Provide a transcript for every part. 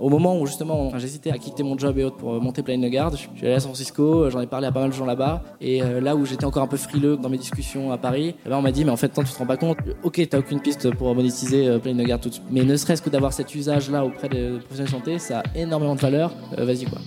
au moment où justement j'hésitais à quitter mon job et autres pour monter Plain de Garde, je suis allé à San Francisco, j'en ai parlé à pas mal de gens là-bas. Et là où j'étais encore un peu frileux dans mes discussions à Paris, eh ben, on m'a dit mais en fait tant tu te rends pas compte, ok t'as aucune piste pour monétiser Plain de Garde tout de suite, mais ne serait-ce que d'avoir cet usage là auprès des professionnels de santé, ça a énormément de valeur. Vas-y quoi.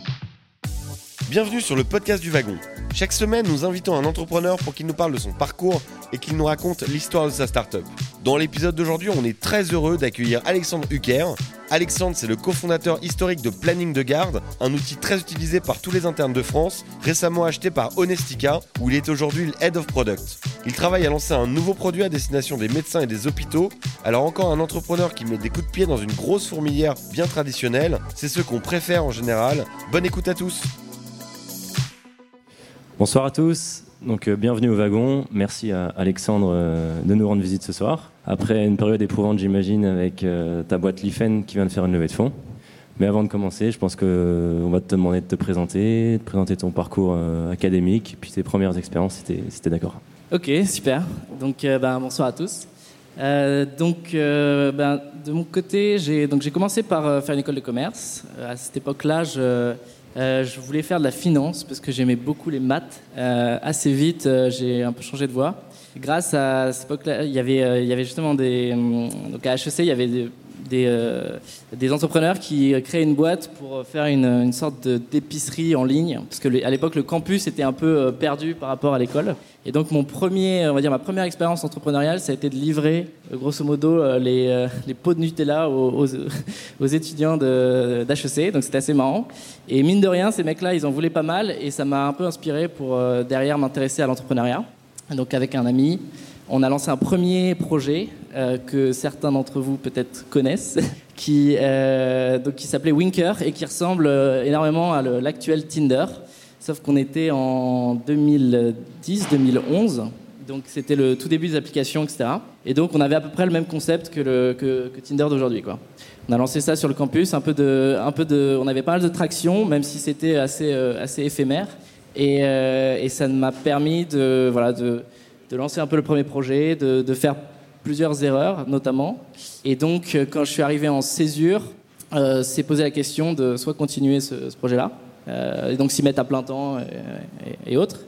Bienvenue sur le podcast du wagon. Chaque semaine, nous invitons un entrepreneur pour qu'il nous parle de son parcours et qu'il nous raconte l'histoire de sa startup. Dans l'épisode d'aujourd'hui, on est très heureux d'accueillir Alexandre Hucker. Alexandre, c'est le cofondateur historique de Planning de Garde, un outil très utilisé par tous les internes de France, récemment acheté par Honestica, où il est aujourd'hui le Head of Product. Il travaille à lancer un nouveau produit à destination des médecins et des hôpitaux. Alors encore un entrepreneur qui met des coups de pied dans une grosse fourmilière bien traditionnelle, c'est ce qu'on préfère en général. Bonne écoute à tous Bonsoir à tous. Donc, euh, bienvenue au wagon. Merci à Alexandre euh, de nous rendre visite ce soir. Après une période éprouvante, j'imagine, avec euh, ta boîte Lifen qui vient de faire une levée de fonds. Mais avant de commencer, je pense qu'on va te demander de te présenter, de présenter ton parcours académique, puis tes premières expériences, si tu es, d'accord. Ok, super. Donc, ben, bonsoir à tous. donc, ben, de mon côté, j'ai commencé par faire une école de commerce. À cette époque-là, je euh, je voulais faire de la finance parce que j'aimais beaucoup les maths. Euh, assez vite, euh, j'ai un peu changé de voie. Grâce à cette époque-là, il y avait, il y avait justement des. Donc à HEC, il y avait des, des, entrepreneurs qui créaient une boîte pour faire une, sorte d'épicerie en ligne. Parce qu'à l'époque, le campus était un peu perdu par rapport à l'école. Et donc, mon premier, on va dire, ma première expérience entrepreneuriale, ça a été de livrer, euh, grosso modo, euh, les, euh, les pots de Nutella aux, aux, étudiants d'HEC. Donc, c'était assez marrant. Et mine de rien, ces mecs-là, ils en voulaient pas mal. Et ça m'a un peu inspiré pour, derrière, m'intéresser à l'entrepreneuriat. Donc, avec un ami, on a lancé un premier projet que certains d'entre vous peut-être connaissent, qui, donc, qui s'appelait Winker et qui ressemble énormément à l'actuel Tinder. Sauf qu'on était en 2010-2011, donc c'était le tout début des applications, etc. Et donc on avait à peu près le même concept que, que, Tinder d'aujourd'hui. On a lancé ça sur le campus, un peu de, un peu de, on avait pas mal de traction, même si c'était assez, euh, assez éphémère. Et, euh, et ça m'a permis de, voilà, de, de, lancer un peu le premier projet, de, de, faire plusieurs erreurs notamment. Et donc quand je suis arrivé en césure, euh, c'est posé la question de soit continuer ce, projet-là, euh, et donc s'y mettre à plein temps et, autres.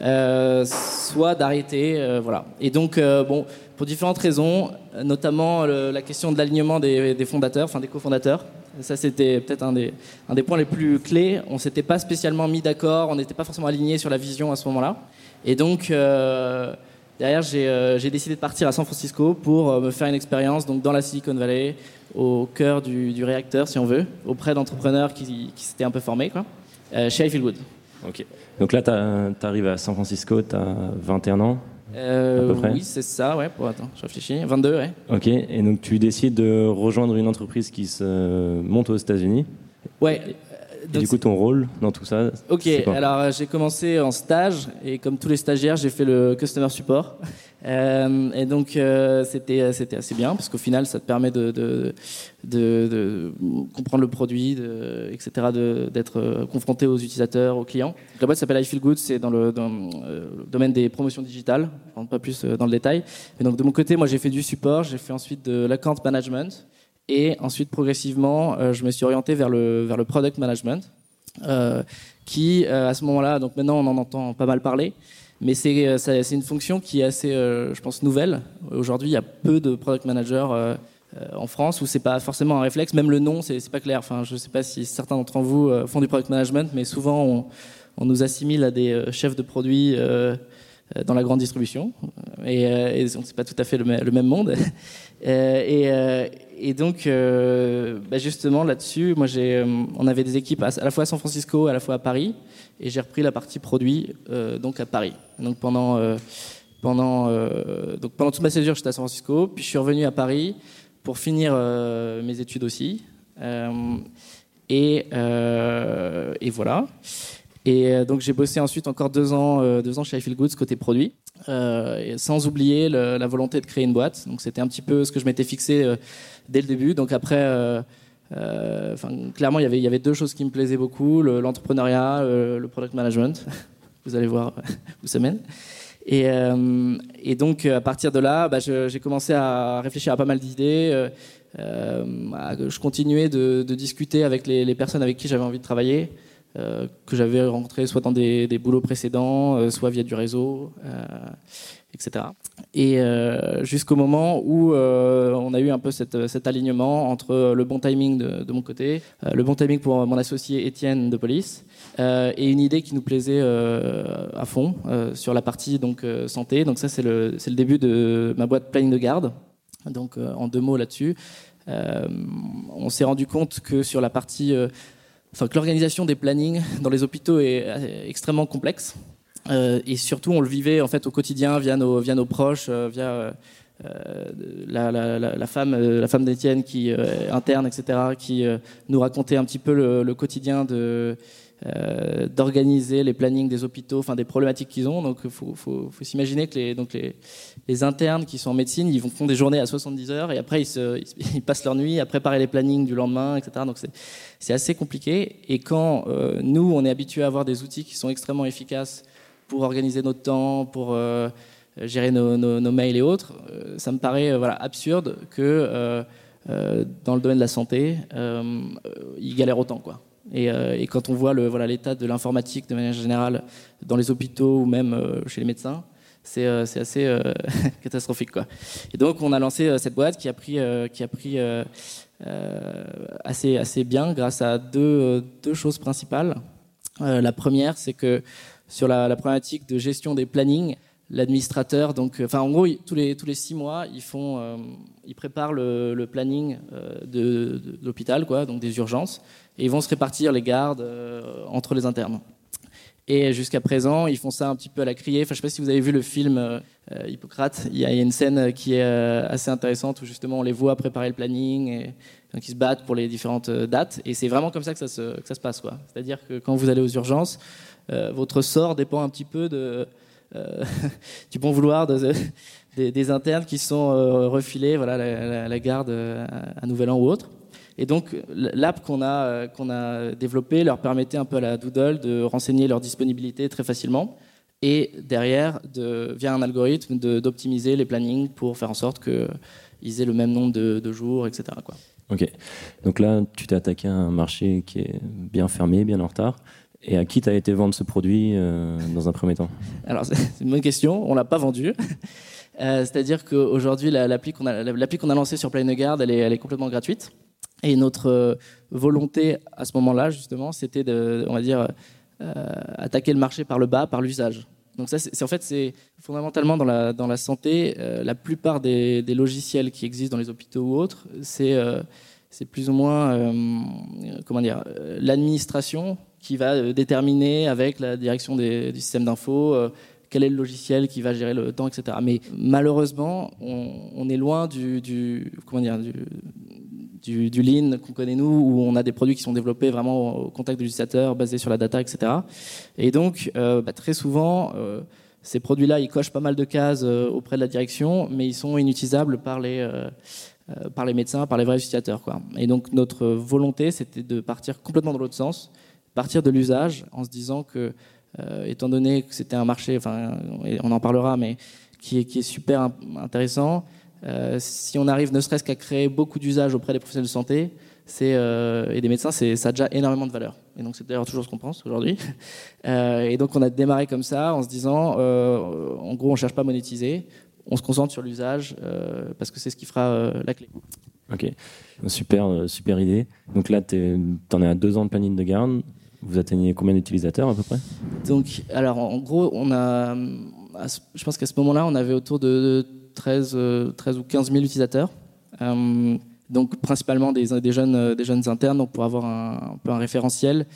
Euh, soit d'arrêter, euh, voilà. Et donc, bon, pour différentes raisons, notamment la question de l'alignement des, fondateurs, enfin des cofondateurs. Ça, c'était peut-être un des, un des points les plus clés. On s'était pas spécialement mis d'accord, on n'était pas forcément alignés sur la vision à ce moment-là. Et donc, derrière, j'ai décidé de partir à San Francisco pour me faire une expérience donc dans la Silicon Valley, au cœur du, réacteur, si on veut, auprès d'entrepreneurs qui, s'étaient un peu formés, quoi, euh, chez Fieldwood. Ok. Donc là, tu arrives à San Francisco, tu as 21 ans euh, à peu près. Oui, c'est ça, ouais. Pour, attends, je réfléchis. 22, ouais. Ok, et donc tu décides de rejoindre une entreprise qui se monte aux États-Unis. Ouais, et du coup, ton rôle dans tout ça Ok, alors euh, j'ai commencé en stage et comme tous les stagiaires, j'ai fait le customer support. Euh, et donc euh, c'était c'était assez bien parce qu'au final, ça te permet de, de, de, comprendre le produit, de, etc., d'être confronté aux utilisateurs, aux clients. Donc, la boîte s'appelle I Feel Good, c'est dans, le, dans le, domaine des promotions digitales. Je rentre pas plus dans le détail. Et donc de mon côté, moi j'ai fait du support, j'ai fait ensuite de l'account management. Et ensuite, progressivement, euh, je me suis orienté vers le, vers le product management, euh, qui, euh, à ce moment-là, donc maintenant on en entend pas mal parler, mais c'est c'est une fonction qui est assez, je pense, nouvelle. Aujourd'hui, il y a peu de product managers en France où c'est pas forcément un réflexe. Même le nom, c'est pas clair. Enfin, je sais pas si certains d'entre vous font du product management, mais souvent on, on nous assimile à des chefs de produits dans la grande distribution. Et, et c'est pas tout à fait le, même monde. et, donc, euh, bah, justement, là-dessus, moi, j'ai, euh, on avait des équipes à, la fois à San Francisco, à la fois à Paris, et j'ai repris la partie produit euh, donc à Paris. Donc pendant, pendant, donc pendant toute ma césure, j'étais à San Francisco, puis je suis revenu à Paris pour finir mes études aussi. et, et voilà. Et donc j'ai bossé ensuite encore deux ans, deux ans chez Feel Goods côté produit, sans oublier la volonté de créer une boîte. Donc c'était un petit peu ce que je m'étais fixé dès le début. Donc après, euh, euh, clairement, il y avait deux choses qui me plaisaient beaucoup l'entrepreneuriat, le, product management. Vous allez voir où ça mène. Et, euh, et, donc, à partir de là, bah, j'ai commencé à réfléchir à pas mal d'idées. je continuais de, discuter avec les, personnes avec qui j'avais envie de travailler, que j'avais rencontrées soit dans des, des boulots précédents, soit via du réseau etc. Et euh, jusqu'au moment où euh, on a eu un peu cet alignement entre le bon timing de, mon côté, euh, le bon timing pour mon associé Étienne de Police, et une idée qui nous plaisait à fond sur la partie donc santé. Donc ça c'est le, le début de ma boîte planning de garde. Donc en deux mots là-dessus, on s'est rendu compte que sur la partie Enfin, que l'organisation des plannings dans les hôpitaux est extrêmement complexe. Euh, et surtout, on le vivait en fait au quotidien via nos, via nos proches, euh, via euh, la, femme, la femme d'Étienne qui interne, etc., qui nous racontait un petit peu le, quotidien de d'organiser les plannings des hôpitaux, enfin des problématiques qu'ils ont. Donc, il faut, s'imaginer que les, internes qui sont en médecine, ils font des journées à 70 heures et après ils, se, ils, passent leur nuit à préparer les plannings du lendemain, etc. Donc c'est assez compliqué. Et quand nous, on est habitué à avoir des outils qui sont extrêmement efficaces pour organiser notre temps, pour euh, gérer nos, mails et autres, euh, ça me paraît euh, absurde que dans le domaine de la santé, ils galèrent autant. Quoi. Et, quand on voit le, voilà, l'état de l'informatique de manière générale dans les hôpitaux ou même chez les médecins, c'est, assez catastrophique. Quoi. Et donc on a lancé cette boîte qui a pris, qui a pris assez, assez bien grâce à deux, deux choses principales. la première, c'est que sur la, problématique de gestion des plannings. L'administrateur, donc, euh, enfin, en gros, tous les tous les six mois, ils font, euh, ils préparent le, planning euh, de, l'hôpital, quoi, donc des urgences, et ils vont se répartir les gardes entre les internes. Et jusqu'à présent, ils font ça un petit peu à la criée. Enfin, je ne sais pas si vous avez vu le film Hippocrate. Il y, a, une scène qui est assez intéressante où justement on les voit préparer le planning et donc ils se battent pour les différentes dates. Et c'est vraiment comme ça que ça se, que ça se passe, quoi. C'est-à-dire que quand vous allez aux urgences, votre sort dépend un petit peu de, du bon vouloir des, internes qui sont euh, refilés, voilà, la, garde à, Nouvel An ou autre. Et donc, l'app qu'on a, qu'on a développée leur permettait un peu à la Doodle de renseigner leur disponibilité très facilement et derrière, de, via un algorithme, d'optimiser les plannings pour faire en sorte qu'ils aient le même nombre de, jours, etc. Ok. Donc là, tu t'es attaqué à un marché qui est bien fermé, bien en retard. Et à qui tu as été vendre ce produit euh, dans un premier temps? Alors, c'est une bonne question. On l'a pas vendu. Euh, c'est-à-dire qu'aujourd'hui, l'appli qu'on a, a lancée sur PlayNeGuard, elle est, elle est complètement gratuite. Et notre euh, volonté à ce moment-là, justement, c'était de, on va dire, attaquer le marché par le bas, par l'usage. Donc ça, c'est en fait, c'est fondamentalement dans la, santé, la plupart des, des, logiciels qui existent dans les hôpitaux ou autres, c'est c'est plus ou moins, comment dire, l'administration qui va euh, déterminer avec la direction du système d'info euh, quel est le logiciel qui va gérer le temps, etc. Mais malheureusement, on, est loin du, du, comment dire, du, du, lean qu'on connaît nous, où on a des produits qui sont développés vraiment au contact de l'utilisateur, basés sur la data, etc. Et donc, euh, bah, très souvent, ces produits-là, ils cochent pas mal de cases auprès de la direction, mais ils sont inutilisables par les par les médecins, par les vrais utilisateurs. Et donc notre volonté, c'était de partir complètement dans l'autre sens, partir de l'usage en se disant que, euh, étant donné que c'était un marché, enfin, on en parlera, mais qui est, super intéressant, euh, si on arrive ne serait-ce qu'à créer beaucoup d'usages auprès des professionnels de santé euh, et des médecins, ça a déjà énormément de valeur. Et donc c'est d'ailleurs toujours ce qu'on pense aujourd'hui. et donc on a démarré comme ça en se disant, en gros, on cherche pas à monétiser, on se concentre sur l'usage parce que c'est ce qui fera la clé. Ok, super, super idée. Donc là, tu en es à deux ans de planning de garde. Vous atteignez combien d'utilisateurs à peu près? Donc, alors en gros, on a, je pense qu'à ce moment-là, on avait autour de 13, 13 euh, ou 15 000 utilisateurs. Euh, donc principalement des, des, jeunes, des jeunes internes, donc pour avoir un, peu un référentiel.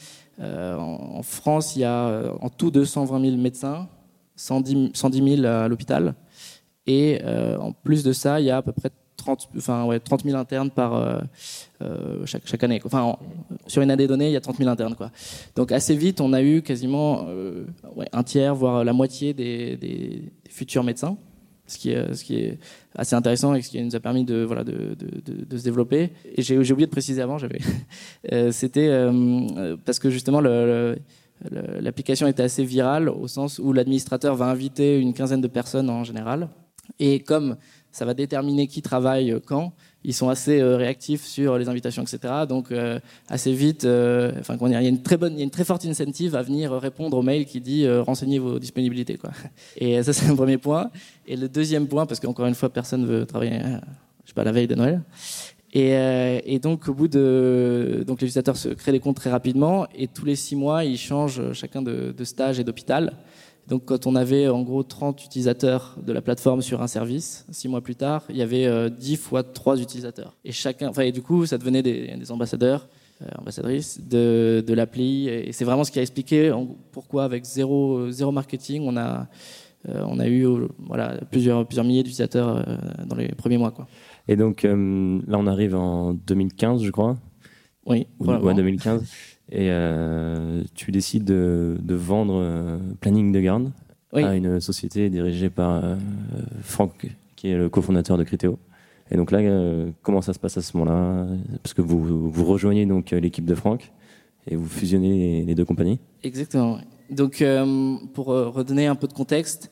Euh, en, France, il y a en tout 220 000 médecins, 110, 110 000 à l'hôpital. Et en plus de ça, il y a à peu près 30, enfin, ouais, 30 000 internes par, euh, euh, chaque, année. Enfin, sur une année donnée, il y a 30 000 internes. Quoi. Donc assez vite, on a eu quasiment euh, un tiers, voire la moitié des, futurs médecins, ce qui, est, assez intéressant et ce qui nous a permis de, voilà, de, se développer. Et j'ai oublié de préciser avant, j'avais, c'était parce que justement l'application était assez virale au sens où l'administrateur va inviter une quinzaine de personnes en général. Et comme ça va déterminer qui travaille quand. ils sont assez réactifs sur les invitations, etc. Donc assez vite, enfin il y a une très bonne, il y a une très forte incentive à venir répondre au mail qui dit renseignez vos disponibilités. Et ça c'est un premier point. Et le deuxième point, parce qu'encore une fois personne veut travailler, je sais pas, la veille de Noël. Et, donc, au bout de, donc les utilisateurs se créent des comptes très rapidement et tous les six mois, ils changent chacun de stage et d'hôpital. Donc, quand on avait en gros 30 utilisateurs de la plateforme sur un service, six mois plus tard, il y avait euh, 10 fois 3 utilisateurs. Et chacun, enfin, et du coup, ça devenait des, des ambassadeurs, euh, ambassadrices de, de l'appli. Et c'est vraiment ce qui a expliqué pourquoi, avec zéro, zéro marketing, on a, euh, on a eu voilà, plusieurs, plusieurs milliers d'utilisateurs euh, dans les premiers mois. Quoi. Et donc euh, là, on arrive en 2015, je crois. Oui, Ou, ouais, 2015. Et euh, tu décides de, de vendre euh, Planning de Garde Oui. à une société dirigée par euh, Franck, qui est le cofondateur de Criteo. Et donc là, euh, comment ça se passe à ce moment-là? Parce que vous, vous rejoignez donc l'équipe de Franck et vous fusionnez les, deux compagnies? Exactement. Donc, euh, pour redonner un peu de contexte,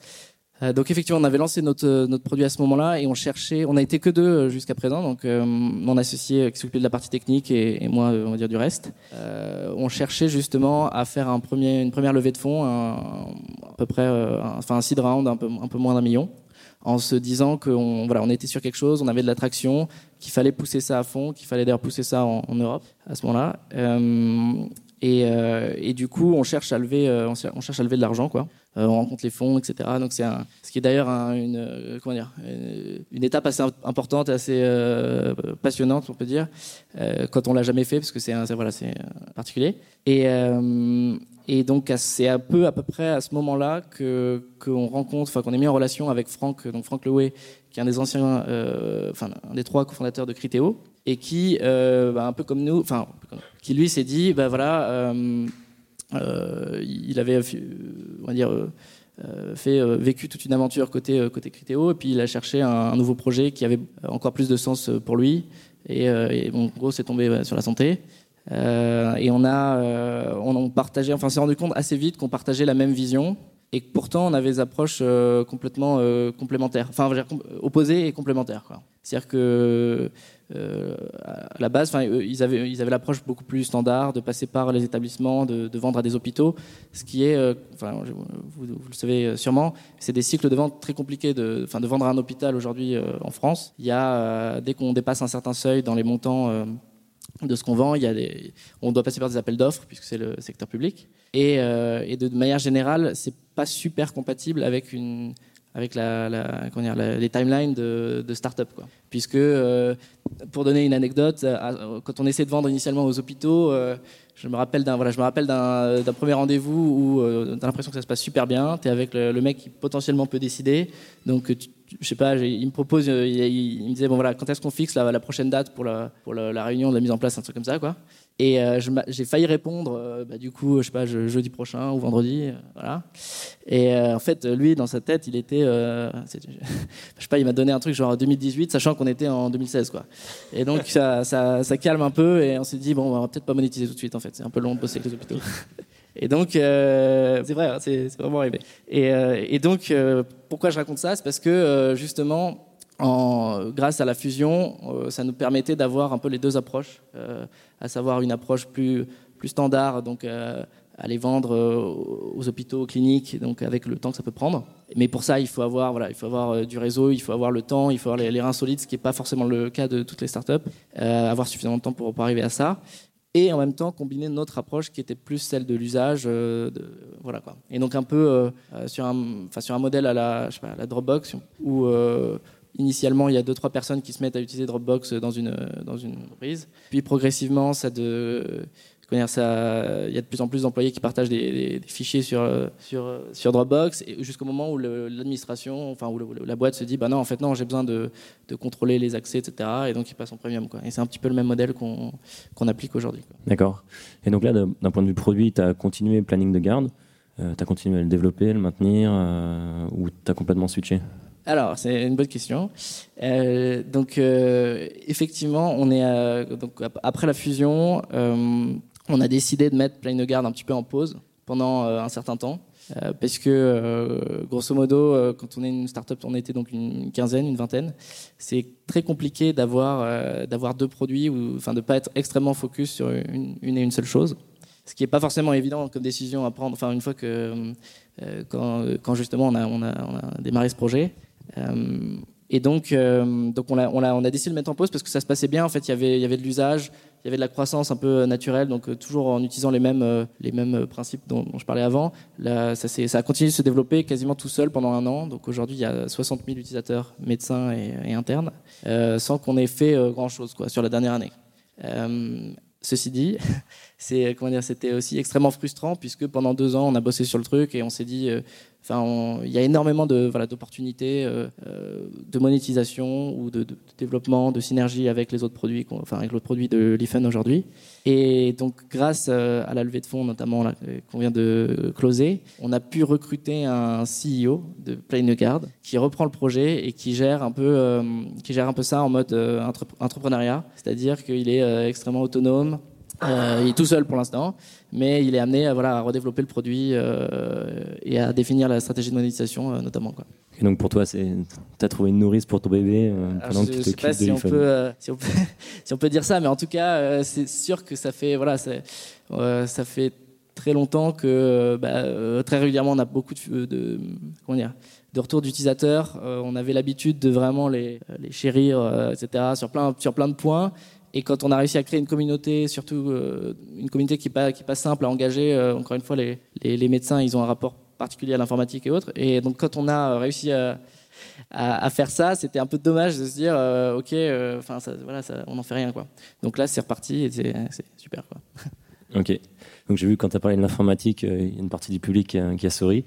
euh, donc effectivement, on avait lancé notre euh, notre produit à ce moment-là et on cherchait. On a été que deux euh, jusqu'à présent, donc euh, mon associé qui s'occupait de la partie technique et, et moi, on va dire du reste. Euh, on cherchait justement à faire un premier, une première levée de fonds, un- à peu près, un- enfin un seed round, un peu un peu moins d'un million, en se disant qu'on voilà, on était sur quelque chose, on avait de l'attraction, qu'il fallait pousser ça à fond, qu'il fallait d'ailleurs pousser ça en, en Europe à ce moment-là. Et, et du coup, on cherche à lever, on cherche à lever de l'argent, quoi. Euh, on rencontre les fonds, etc. Donc c'est ce qui est d'ailleurs euh, dire, une, étape assez importante, assez euh, passionnante, on peut dire, euh, quand on l'a jamais fait, parce que c'est voilà, c'est euh, particulier. Et, euh, donc c'est un peu à peu près à ce moment-là que qu'on rencontre, enfin qu'on est mis en relation avec Franck, donc Franck Lewey, qui est un des anciens, euh, enfin un des trois cofondateurs de Criteo, et qui, euh, bah, un peu comme nous, enfin qui lui s'est dit, bah voilà. euh, euh, il avait, euh, on va dire, euh, euh, fait euh, vécu toute une aventure côté côté Criteo, et puis il a cherché un, nouveau projet qui avait encore plus de sens pour lui. Et, bon, en gros, c'est tombé sur la santé. Et on a, on, on partageait, enfin, s'est rendu compte assez vite qu'on partageait la même vision et que pourtant on avait des approches complètement complémentaires, enfin, opposées et complémentaires. C'est-à-dire que à la base, ils avaient, ils avaient l'approche beaucoup plus standard de passer par les établissements, de, de vendre à des hôpitaux, ce qui est, euh, enfin, vous, le savez sûrement, c'est des cycles de vente très compliqués. De, enfin, de vendre à un hôpital aujourd'hui euh, en France, il y a euh, dès qu'on dépasse un certain seuil dans les montants. euh, de ce qu'on vend, il y a des, on doit passer par des appels d'offres puisque c'est le secteur public. Et, euh, et de manière générale, c'est pas super compatible avec une, avec les timelines de, de start-up. Puisque, euh, pour donner une anecdote, à- quand on essaie de vendre initialement aux hôpitaux, euh, je me rappelle d'un, premier rendez-vous où euh, t'as l'impression que ça se passe super bien. T'es avec le, le mec qui potentiellement peut décider. Donc, tu- tu- je sais pas, il me propose, euh, il, me disait bon voilà, quand est-ce qu'on fixe la, prochaine date pour la pour la, réunion de la mise en place, un truc comme ça, quoi. Et euh, j'ai failli répondre, euh, bah, du coup, je sais pas, je- jeudi prochain ou vendredi, voilà. Et en fait, lui, dans sa tête, il était, je sais pas, il m'a donné un truc genre 2018, sachant qu'on était en 2016, quoi. Et donc ça, ça, ça calme un peu, et on s'est dit bon, on va peut-être pas monétiser tout de suite, en fait. C'est un peu long de bosser avec les hôpitaux. Et donc, euh, c'est vrai, hein, c'est vraiment arrivé. Et, euh, donc, euh, pourquoi je raconte ça? C'est parce que justement, en, grâce à la fusion, ça nous permettait d'avoir un peu les deux approches, à savoir une approche plus, plus standard, donc aller vendre aux hôpitaux, aux cliniques, donc avec le temps que ça peut prendre. Mais pour ça, il faut avoir, voilà, il faut avoir du réseau, il faut avoir le temps, il faut avoir les, les reins solides, ce qui n'est pas forcément le cas de toutes les startups. Avoir suffisamment de temps pour, pour arriver à ça et en même temps combiner notre approche qui était plus celle de l'usage euh, voilà quoi. Et donc un peu euh, euh, sur un sur un modèle à la la Dropbox où initialement il y a deux trois personnes qui se mettent à utiliser Dropbox dans une dans une entreprise puis progressivement ça de ça, il y a de plus en plus d'employés qui partagent des, des- des fichiers sur, euh, sur, euh, sur Dropbox, jusqu'au moment où le- l'administration, enfin où le- la boîte se dit, bah non, en fait non, j'ai besoin de, de contrôler les accès, etc. Et donc ils passent en premium, quoi. Et c'est un petit peu le même modèle qu'on qu'on applique aujourd'hui. D'accord. Et donc là, d'un point de vue produit, tu as continué Planning de Garde, tu as continué à le développer, le maintenir, euh, ou tu as complètement switché? Alors, c'est une bonne question. Euh, donc, euh, effectivement, on est euh, donc ap- après la fusion, euh, on a décidé de mettre Plane de Garde un petit peu en pause pendant un certain temps. parce que, grosso modo, quand on est une startup, on était donc une quinzaine, une vingtaine, c'est très compliqué d'avoir d'avoir deux produits, ou enfin de pas être extrêmement focus sur une, une et une seule chose ce qui n'est pas forcément évident comme décision à prendre. Une fois que quand, quand, justement on a, on, a, on a, démarré ce projet, euh, et donc, euh, donc on, a, on, on, a, décidé de le mettre en pause parce que ça se passait bien. En fait, y il y avait de l'usage, il y avait de la croissance un peu naturelle, donc euh, toujours en utilisant les mêmes, les mêmes principes dont, je parlais avant. Là, ça, ça, a continué de se développer quasiment tout seul pendant un an. Donc aujourd'hui, il y a 60 000 utilisateurs, médecins et, internes, sans qu'on ait fait grand-chose sur la dernière année. ceci dit, c'était aussi extrêmement frustrant puisque pendant deux ans, on a bossé sur le truc et on s'est dit Il y a énormément d'opportunités euh, euh, de monétisation ou de, développement, de synergie avec les autres produits, enfin avec l'autre produit de Lifen aujourd'hui. Et donc, grâce euh, à la levée de fonds, notamment qu'on vient de closer, on a pu recruter un CEO de Plainegard qui reprend le projet et qui gère un peu, qui gère un peu ça en mode entrepreneuriat, c'est-à-dire qu'il est extrêmement autonome. il est tout seul pour l'instant, mais il est amené à, voilà, à redévelopper le produit euh, et à définir la stratégie de monétisation euh, notamment. Quoi. Et donc pour toi, tu as trouvé une nourrice pour ton bébé euh, pendant je, que tu sais pas si on, peut, si, on peut, si on peut dire ça, mais en tout cas, c'est sûr que ça fait, voilà, ça fait très longtemps que bah, très régulièrement on a beaucoup de, de comment dire, de retours d'utilisateurs. on avait l'habitude de vraiment les, les chérir, etc. sur plein, sur plein de points. Et quand on a réussi à créer une communauté, surtout euh, une communauté qui n'est pas, simple à engager, euh, encore une fois, les, médecins, ils ont un rapport particulier à l'informatique et autres. Et donc quand on a réussi à, faire ça, c'était un peu dommage de se dire, euh, ok, enfin voilà, on n'en fait rien quoi. Donc là, c'est reparti et c'est super quoi. Ok. Donc j'ai vu quand tu as parlé de l'informatique, il y a une partie du public qui a souri.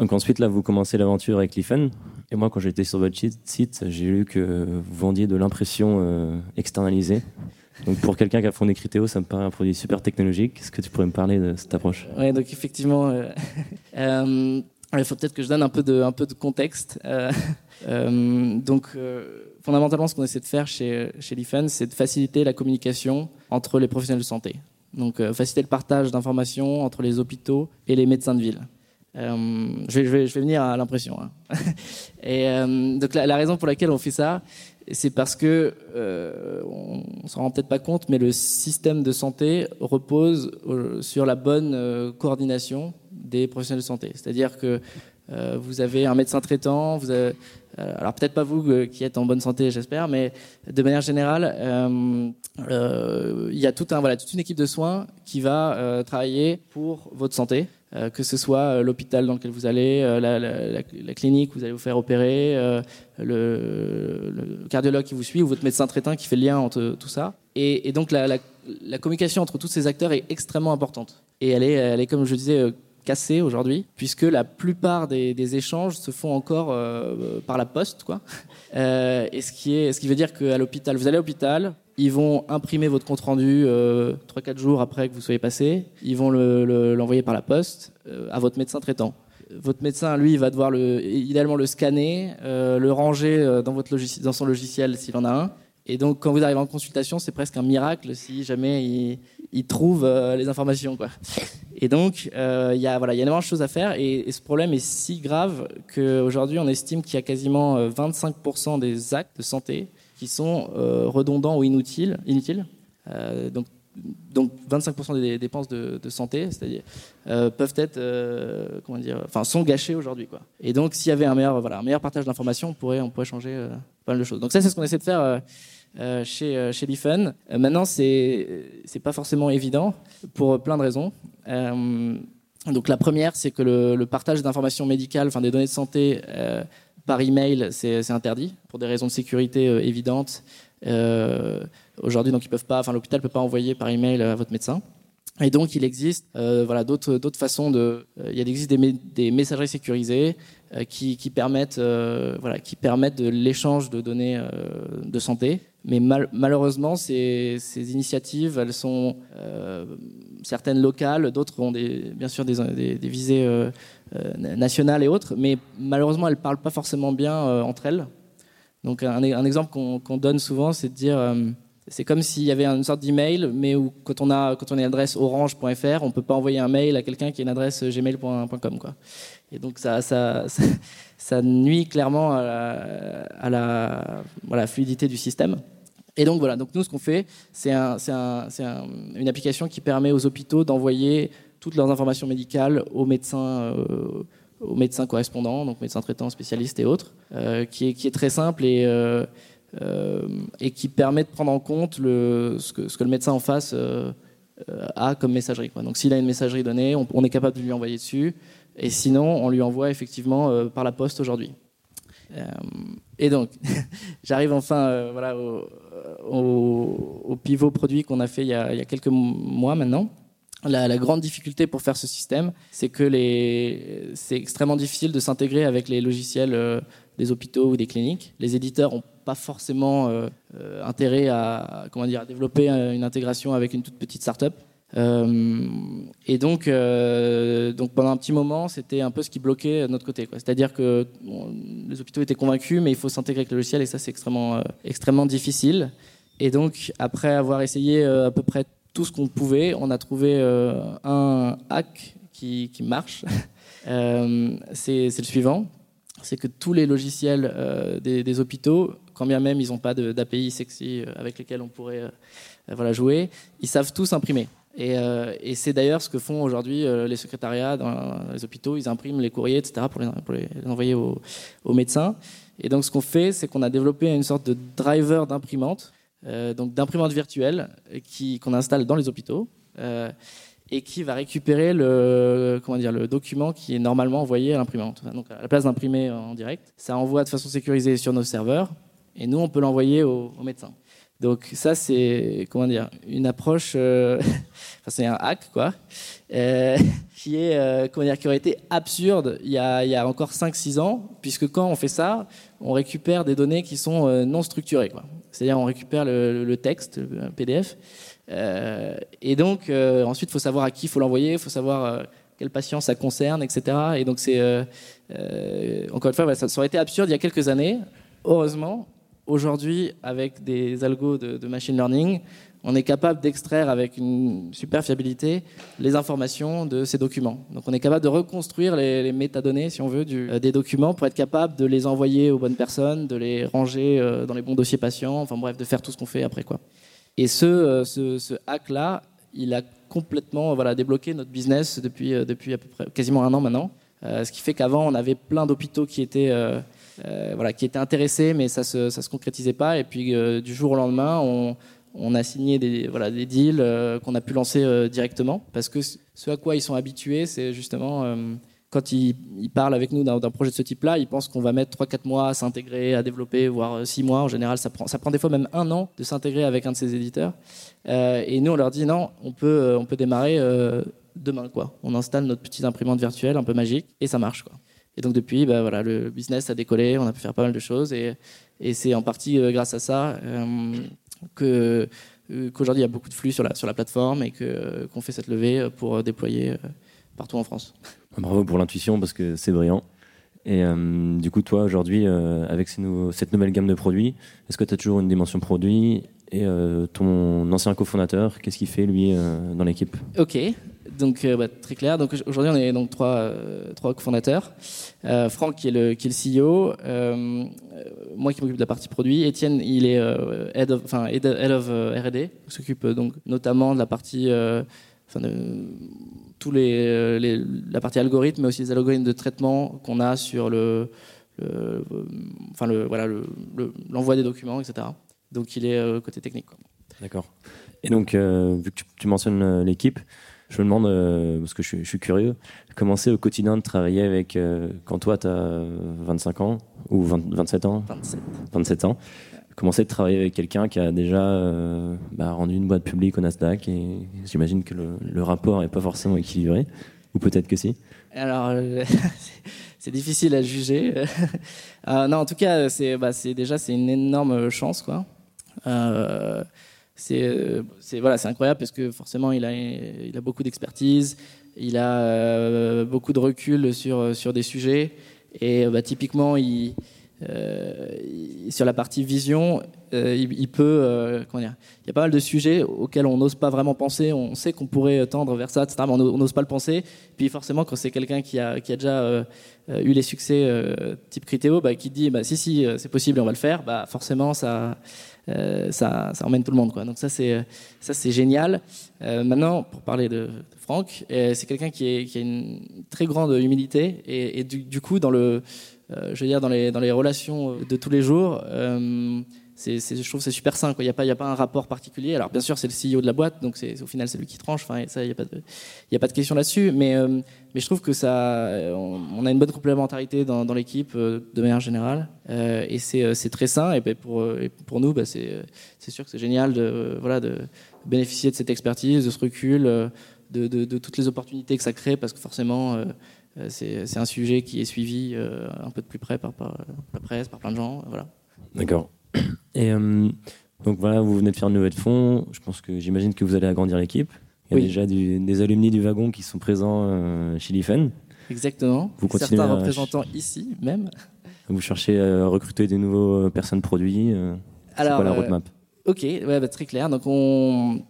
Donc ensuite, là, vous commencez l'aventure avec Lifen. Et moi, quand j'étais sur votre site, j'ai lu que vous vendiez de l'impression euh, externalisée. Donc pour quelqu'un qui a fondé Criteo, ça me paraît un produit super technologique. Est-ce que tu pourrais me parler de cette approche? Oui, donc effectivement, euh, euh, il faut peut-être que je donne un peu de, un peu de contexte. donc fondamentalement, ce qu'on essaie de faire chez, chez Lifen, c'est de faciliter la communication entre les professionnels de santé. Donc faciliter le partage d'informations entre les hôpitaux et les médecins de ville. Euh, je, vais, je, vais, venir à l'impression. Hein. Et euh, donc la, raison pour laquelle on fait ça, c'est parce que euh, on, s'en rend peut-être pas compte, mais le système de santé repose sur la bonne coordination des professionnels de santé. C'est-à-dire que vous avez un médecin traitant, avez, alors peut-être pas vous qui êtes en bonne santé, j'espère, mais de manière générale, il y a toute une équipe de soins qui va travailler pour votre santé. Euh, que ce soit euh, l'hôpital dans lequel vous allez, euh, la, clinique où vous allez vous faire opérer, le, cardiologue qui vous suit ou votre médecin traitant qui fait le lien entre tout ça. Et, donc la, communication entre tous ces acteurs est extrêmement importante. Et elle est, elle est comme je disais, cassée aujourd'hui, puisque la plupart des, échanges se font encore par la poste, quoi. et ce qui, est, ce qui veut dire qu'à l'hôpital, vous allez à l'hôpital, ils vont imprimer votre compte rendu euh, 3-4 jours après que vous soyez passé. Ils vont l'envoyer par la poste euh, à votre médecin traitant. Votre médecin, lui, va devoir le, idéalement le scanner, euh, le ranger euh, dans, votre dans son logiciel s'il en a un. Et donc, quand vous arrivez en consultation, c'est presque un miracle si jamais il, il trouve les informations. Et donc, il y a voilà, il y a énormément de choses à faire. Et, ce problème est si grave qu'aujourd'hui, on estime qu'il y a quasiment 25% des actes de santé qui sont euh, redondants ou inutiles. inutiles. Euh, donc, donc 25% des dépenses de, santé, c'est-à-dire euh, peuvent être, comment dire, enfin sont gâchées aujourd'hui, quoi. Et donc, s'il y avait un meilleur, voilà, meilleur partage d'informations, on pourrait, on pourrait changer pas mal de choses. Donc ça, c'est ce qu'on essaie de faire. chez, chez Lifen. maintenant, c'est c'est pas forcément évident pour plein de raisons. donc la première, c'est que le, le partage d'informations médicales, enfin des données de santé, par email, c'est interdit pour des raisons de sécurité euh, évidentes. Euh, aujourd'hui, donc ils peuvent pas, enfin l'hôpital peut pas envoyer par email à votre médecin. Et donc, il existe euh, voilà, d'autres, d'autres façons de. il existe des, messageries sécurisées qui, permettent, voilà, qui permettent de l'échange de données de santé. Mais malheureusement, ces, initiatives, elles sont certaines locales, d'autres ont bien sûr des, des visées euh, nationales et autres, mais malheureusement, elles ne parlent pas forcément bien euh, entre elles. Donc un, exemple qu'on donne souvent, c'est de dire, euh, C'est comme s'il y avait une sorte d'email, mais où quand on a quand on a une adresse orange.fr, on peut pas envoyer un mail à quelqu'un qui a une adresse gmail.com quoi. Et donc ça, nuit clairement à la, fluidité du système. Et donc voilà, donc nous ce qu'on fait, c'est un, un, une application qui permet aux hôpitaux d'envoyer toutes leurs informations médicales aux médecins, euh, aux médecins correspondants, donc médecins traitants, spécialistes et autres, euh, qui, est, qui, est, très simple et, euh, et qui permet de prendre en compte le, ce, que, ce, que, le médecin en face a comme messagerie. Donc s'il a une messagerie donnée, on, est capable de lui envoyer dessus, et sinon on lui envoie effectivement par la poste aujourd'hui. et donc, j'arrive enfin voilà, au, au, pivot produit qu'on a fait il y a, il y a quelques mois maintenant. La, grande difficulté pour faire ce système, c'est que c'est extrêmement difficile de s'intégrer avec les logiciels euh, des hôpitaux ou des cliniques. Les éditeurs n'ont pas forcément euh, euh, intérêt à, comment dire, à développer une intégration avec une toute petite start-up. et donc, donc pendant un petit moment, c'était un peu ce qui bloquait de notre côté. C'est-à-dire que les hôpitaux étaient convaincus, mais il faut s'intégrer avec le logiciel et ça, c'est extrêmement, extrêmement difficile. Et donc, après avoir essayé à peu près tout ce qu'on pouvait. On a trouvé euh, un hack qui, marche. Euh, c'est le suivant c'est que tous les logiciels euh, des, hôpitaux, quand bien même ils n'ont pas d'API sexy avec lesquels on pourrait voilà, jouer, ils savent tous imprimer. Et, c'est d'ailleurs ce que font aujourd'hui les secrétariats dans les hôpitaux. Ils impriment les courriers, etc., pour les, envoyer aux, médecins. Et donc ce qu'on fait, c'est qu'on a développé une sorte de driver d'imprimante donc d'imprimante virtuelle qu'on installe dans les hôpitaux euh, et qui va récupérer le, document qui est normalement envoyé à l'imprimante. Donc à la place d'imprimer en direct, ça envoie de façon sécurisée sur nos serveurs et nous on peut l'envoyer au, médecin. Donc ça c'est comment dire une approche, euh, enfin, c'est un hack quoi, qui est comment dire qui aurait été absurde il y a, il y a encore 5-6 ans puisque quand on fait ça, on récupère des données qui sont non structurées quoi. C'est-à-dire on récupère le, texte, le PDF. Euh, et donc euh, ensuite, il faut savoir à qui il faut l'envoyer, il faut savoir euh, quel patient ça concerne, etc. Et donc c'est encore une fois, ça, aurait été absurde il y a quelques années. Heureusement, aujourd'hui, avec des algos de machine learning, on est capable d'extraire avec une super fiabilité les informations de ces documents. Donc on est capable de reconstruire les, métadonnées, si on veut, euh, des documents pour être capable de les envoyer aux bonnes personnes, de les ranger euh, dans les bons dossiers patients, enfin bref, de faire tout ce qu'on fait après. quoi. Et ce, euh, hack-là, il a complètement débloqué notre business depuis, quasiment un an maintenant. ce qui fait qu'avant, on avait plein d'hôpitaux qui étaient... voilà, qui étaient intéressés, mais ça ne se, se concrétisait pas. Et puis, du jour au lendemain, on, on a signé des, voilà, des deals euh, qu'on a pu lancer euh, directement. Parce que ce à quoi ils sont habitués, c'est justement euh, quand ils, parlent avec nous d'un projet de ce type-là, ils pensent qu'on va mettre 3-4 mois à s'intégrer, à développer, voire 6 mois. En général, ça prend, ça prend des fois même un an de s'intégrer avec un de ces éditeurs. et nous, on leur dit non, on peut, on peut démarrer demain. Quoi. On installe notre petite imprimante virtuelle un peu magique et ça marche. Quoi. Et donc depuis, bah, voilà, le business a décollé, on a pu faire pas mal de choses et, et c'est en partie grâce à ça que euh, qu'aujourd'hui il y a beaucoup de flux sur la, sur la plateforme et que, qu'on fait cette levée pour euh, déployer euh, partout en France. Bravo pour l'intuition parce que c'est brillant. Et du coup, toi, aujourd'hui, avec ces cette nouvelle gamme de produits, est-ce que tu as toujours une dimension produit Et ton ancien cofondateur, qu'est-ce qu'il fait, lui, dans l'équipe? Ok, donc bah, très clair. Donc aujourd'hui, on est donc trois, trois cofondateurs. Franck, qui est le, CEO, moi qui m'occupe de la partie produit. Étienne, il est euh, head of, enfin, head euh, R&D, s'occupe euh, donc notamment de la partie, enfin, de, tous les, la partie algorithme, mais aussi les algorithmes de traitement qu'on a sur le, enfin le, voilà, l'envoi des documents, etc. Donc il est côté technique. D'accord. Et donc, vu que tu, mentionnes l'équipe, je me demande, parce que je, je, suis curieux, comment c'est au quotidien de travailler avec, quand toi tu as 25 ans, ou 27 ans? 27. 27 ans. Commencer de travailler avec quelqu'un qui a déjà euh, bah, rendu une boîte publique au Nasdaq et j'imagine que le, rapport n'est pas forcément équilibré, ou peut-être que si? Alors, euh, c'est difficile à juger. Euh, non, en tout cas, c'est bah, déjà c'est une énorme chance, quoi. C'est voilà, c'est incroyable parce que forcément il a il a beaucoup d'expertise, il a beaucoup de recul sur sur des sujets. Et bah, typiquement, sur la partie vision, il, peut, il y a pas mal de sujets auxquels on n'ose pas vraiment penser. On sait qu'on pourrait tendre vers ça, etc., mais on n'ose pas le penser. Puis forcément, quand c'est quelqu'un qui a, qui a déjà eu les succès type Criteo, bah, qui dit, bah, si si, c'est possible, on va le faire, bah, forcément ça euh, ça, ça, emmène tout le monde. Quoi. Donc ça, c'est c'est génial. Euh, maintenant, pour parler de, Franck, euh, c'est quelqu'un qui, a une très grande humilité et, du, coup, dans le, je veux dire, dans les, dans les relations de tous les jours je trouve c'est super sain. Il n'y a, pas, un rapport particulier. Alors bien sûr, c'est le CEO de la boîte, donc au final c'est lui qui tranche. Enfin, il n'y a, pas de, question là-dessus. Mais, euh, je trouve que ça, on, a une bonne complémentarité dans, l'équipe euh, de manière générale, euh, et c'est très sain. Et ben, pour, nous, bah, c'est sûr que c'est génial de, bénéficier de cette expertise, de ce recul, de, de, toutes les opportunités que ça crée, parce que forcément. c'est un sujet qui est suivi un peu de plus près par, par, la presse, par plein de gens. Voilà. D'accord. Et euh, donc voilà, vous venez de faire une levée de fonds. Je pense que j'imagine que vous allez agrandir l'équipe. Il y a déjà des alumni du wagon qui sont présents euh, chez l'IFEN. Exactement. Vous continuez Certains représentants ici même. Vous cherchez à recruter des nouveaux euh, personnes produits. Quoi la roadmap? Ok, ouais, bah, très clair. Donc on,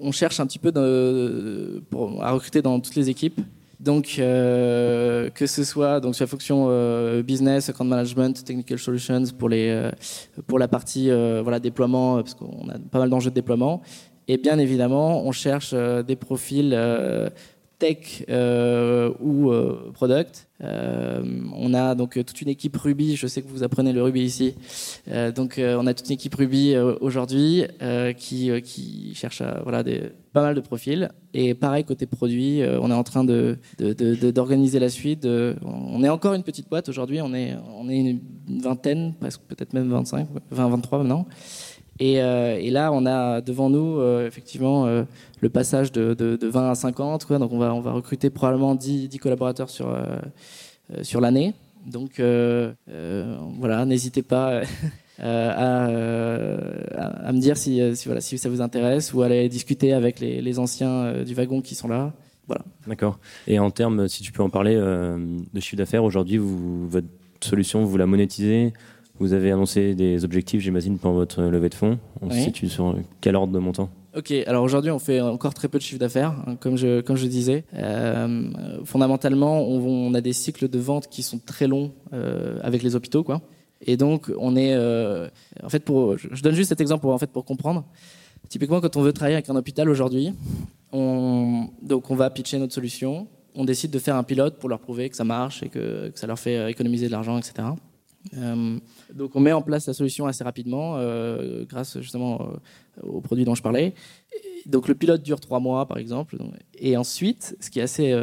on cherche un petit peu de, pour, à recruter dans toutes les équipes. Donc, euh, que ce soit donc sur la fonction euh, business, account management, technical solutions pour les euh, pour la partie voilà déploiement parce qu'on a pas mal d'enjeux de déploiement. Et bien évidemment, on cherche des profils tech euh, ou euh, product. Euh, on a donc toute une équipe Ruby. Je sais que vous apprenez le Ruby ici. donc on a toute une équipe Ruby aujourd'hui qui, cherche à, voilà des, pas mal de profils. Et pareil côté produit, on est en train de d'organiser la suite. on est encore une petite boîte aujourd'hui. On est on est une vingtaine, presque peut-être même 25, 20, 23 maintenant. Euh, et, là, on a devant nous, euh, effectivement, euh, le passage de, 20 à 50. donc, on va, recruter probablement 10, 10 collaborateurs sur, sur l'année. Donc, voilà, n'hésitez pas à, à, me dire si, voilà, si ça vous intéresse ou aller discuter avec les, les anciens du wagon qui sont là. Voilà. D'accord. Et en termes, si tu peux en parler, de chiffre d'affaires, aujourd'hui, votre solution, vous la monétisez vous avez annoncé des objectifs, j'imagine, pour votre levée de fonds. On se situe sur quel ordre de montant? Ok, alors aujourd'hui on fait encore très peu de chiffre d'affaires, hein, comme je comme je disais. Euh, fondamentalement, on, a des cycles de vente qui sont très longs euh, avec les hôpitaux, quoi. Et donc on est, euh, en fait, pour, je donne juste cet exemple pour en fait pour comprendre. Typiquement, quand on veut travailler avec un hôpital aujourd'hui, on donc on va pitcher notre solution, on décide de faire un pilote pour leur prouver que ça marche et que, que ça leur fait économiser de l'argent, etc. Euh, donc on met en place la solution assez rapidement euh, grâce justement euh, aux produits dont je parlais. donc le pilote dure trois mois par exemple. Et ensuite, ce qui est assez,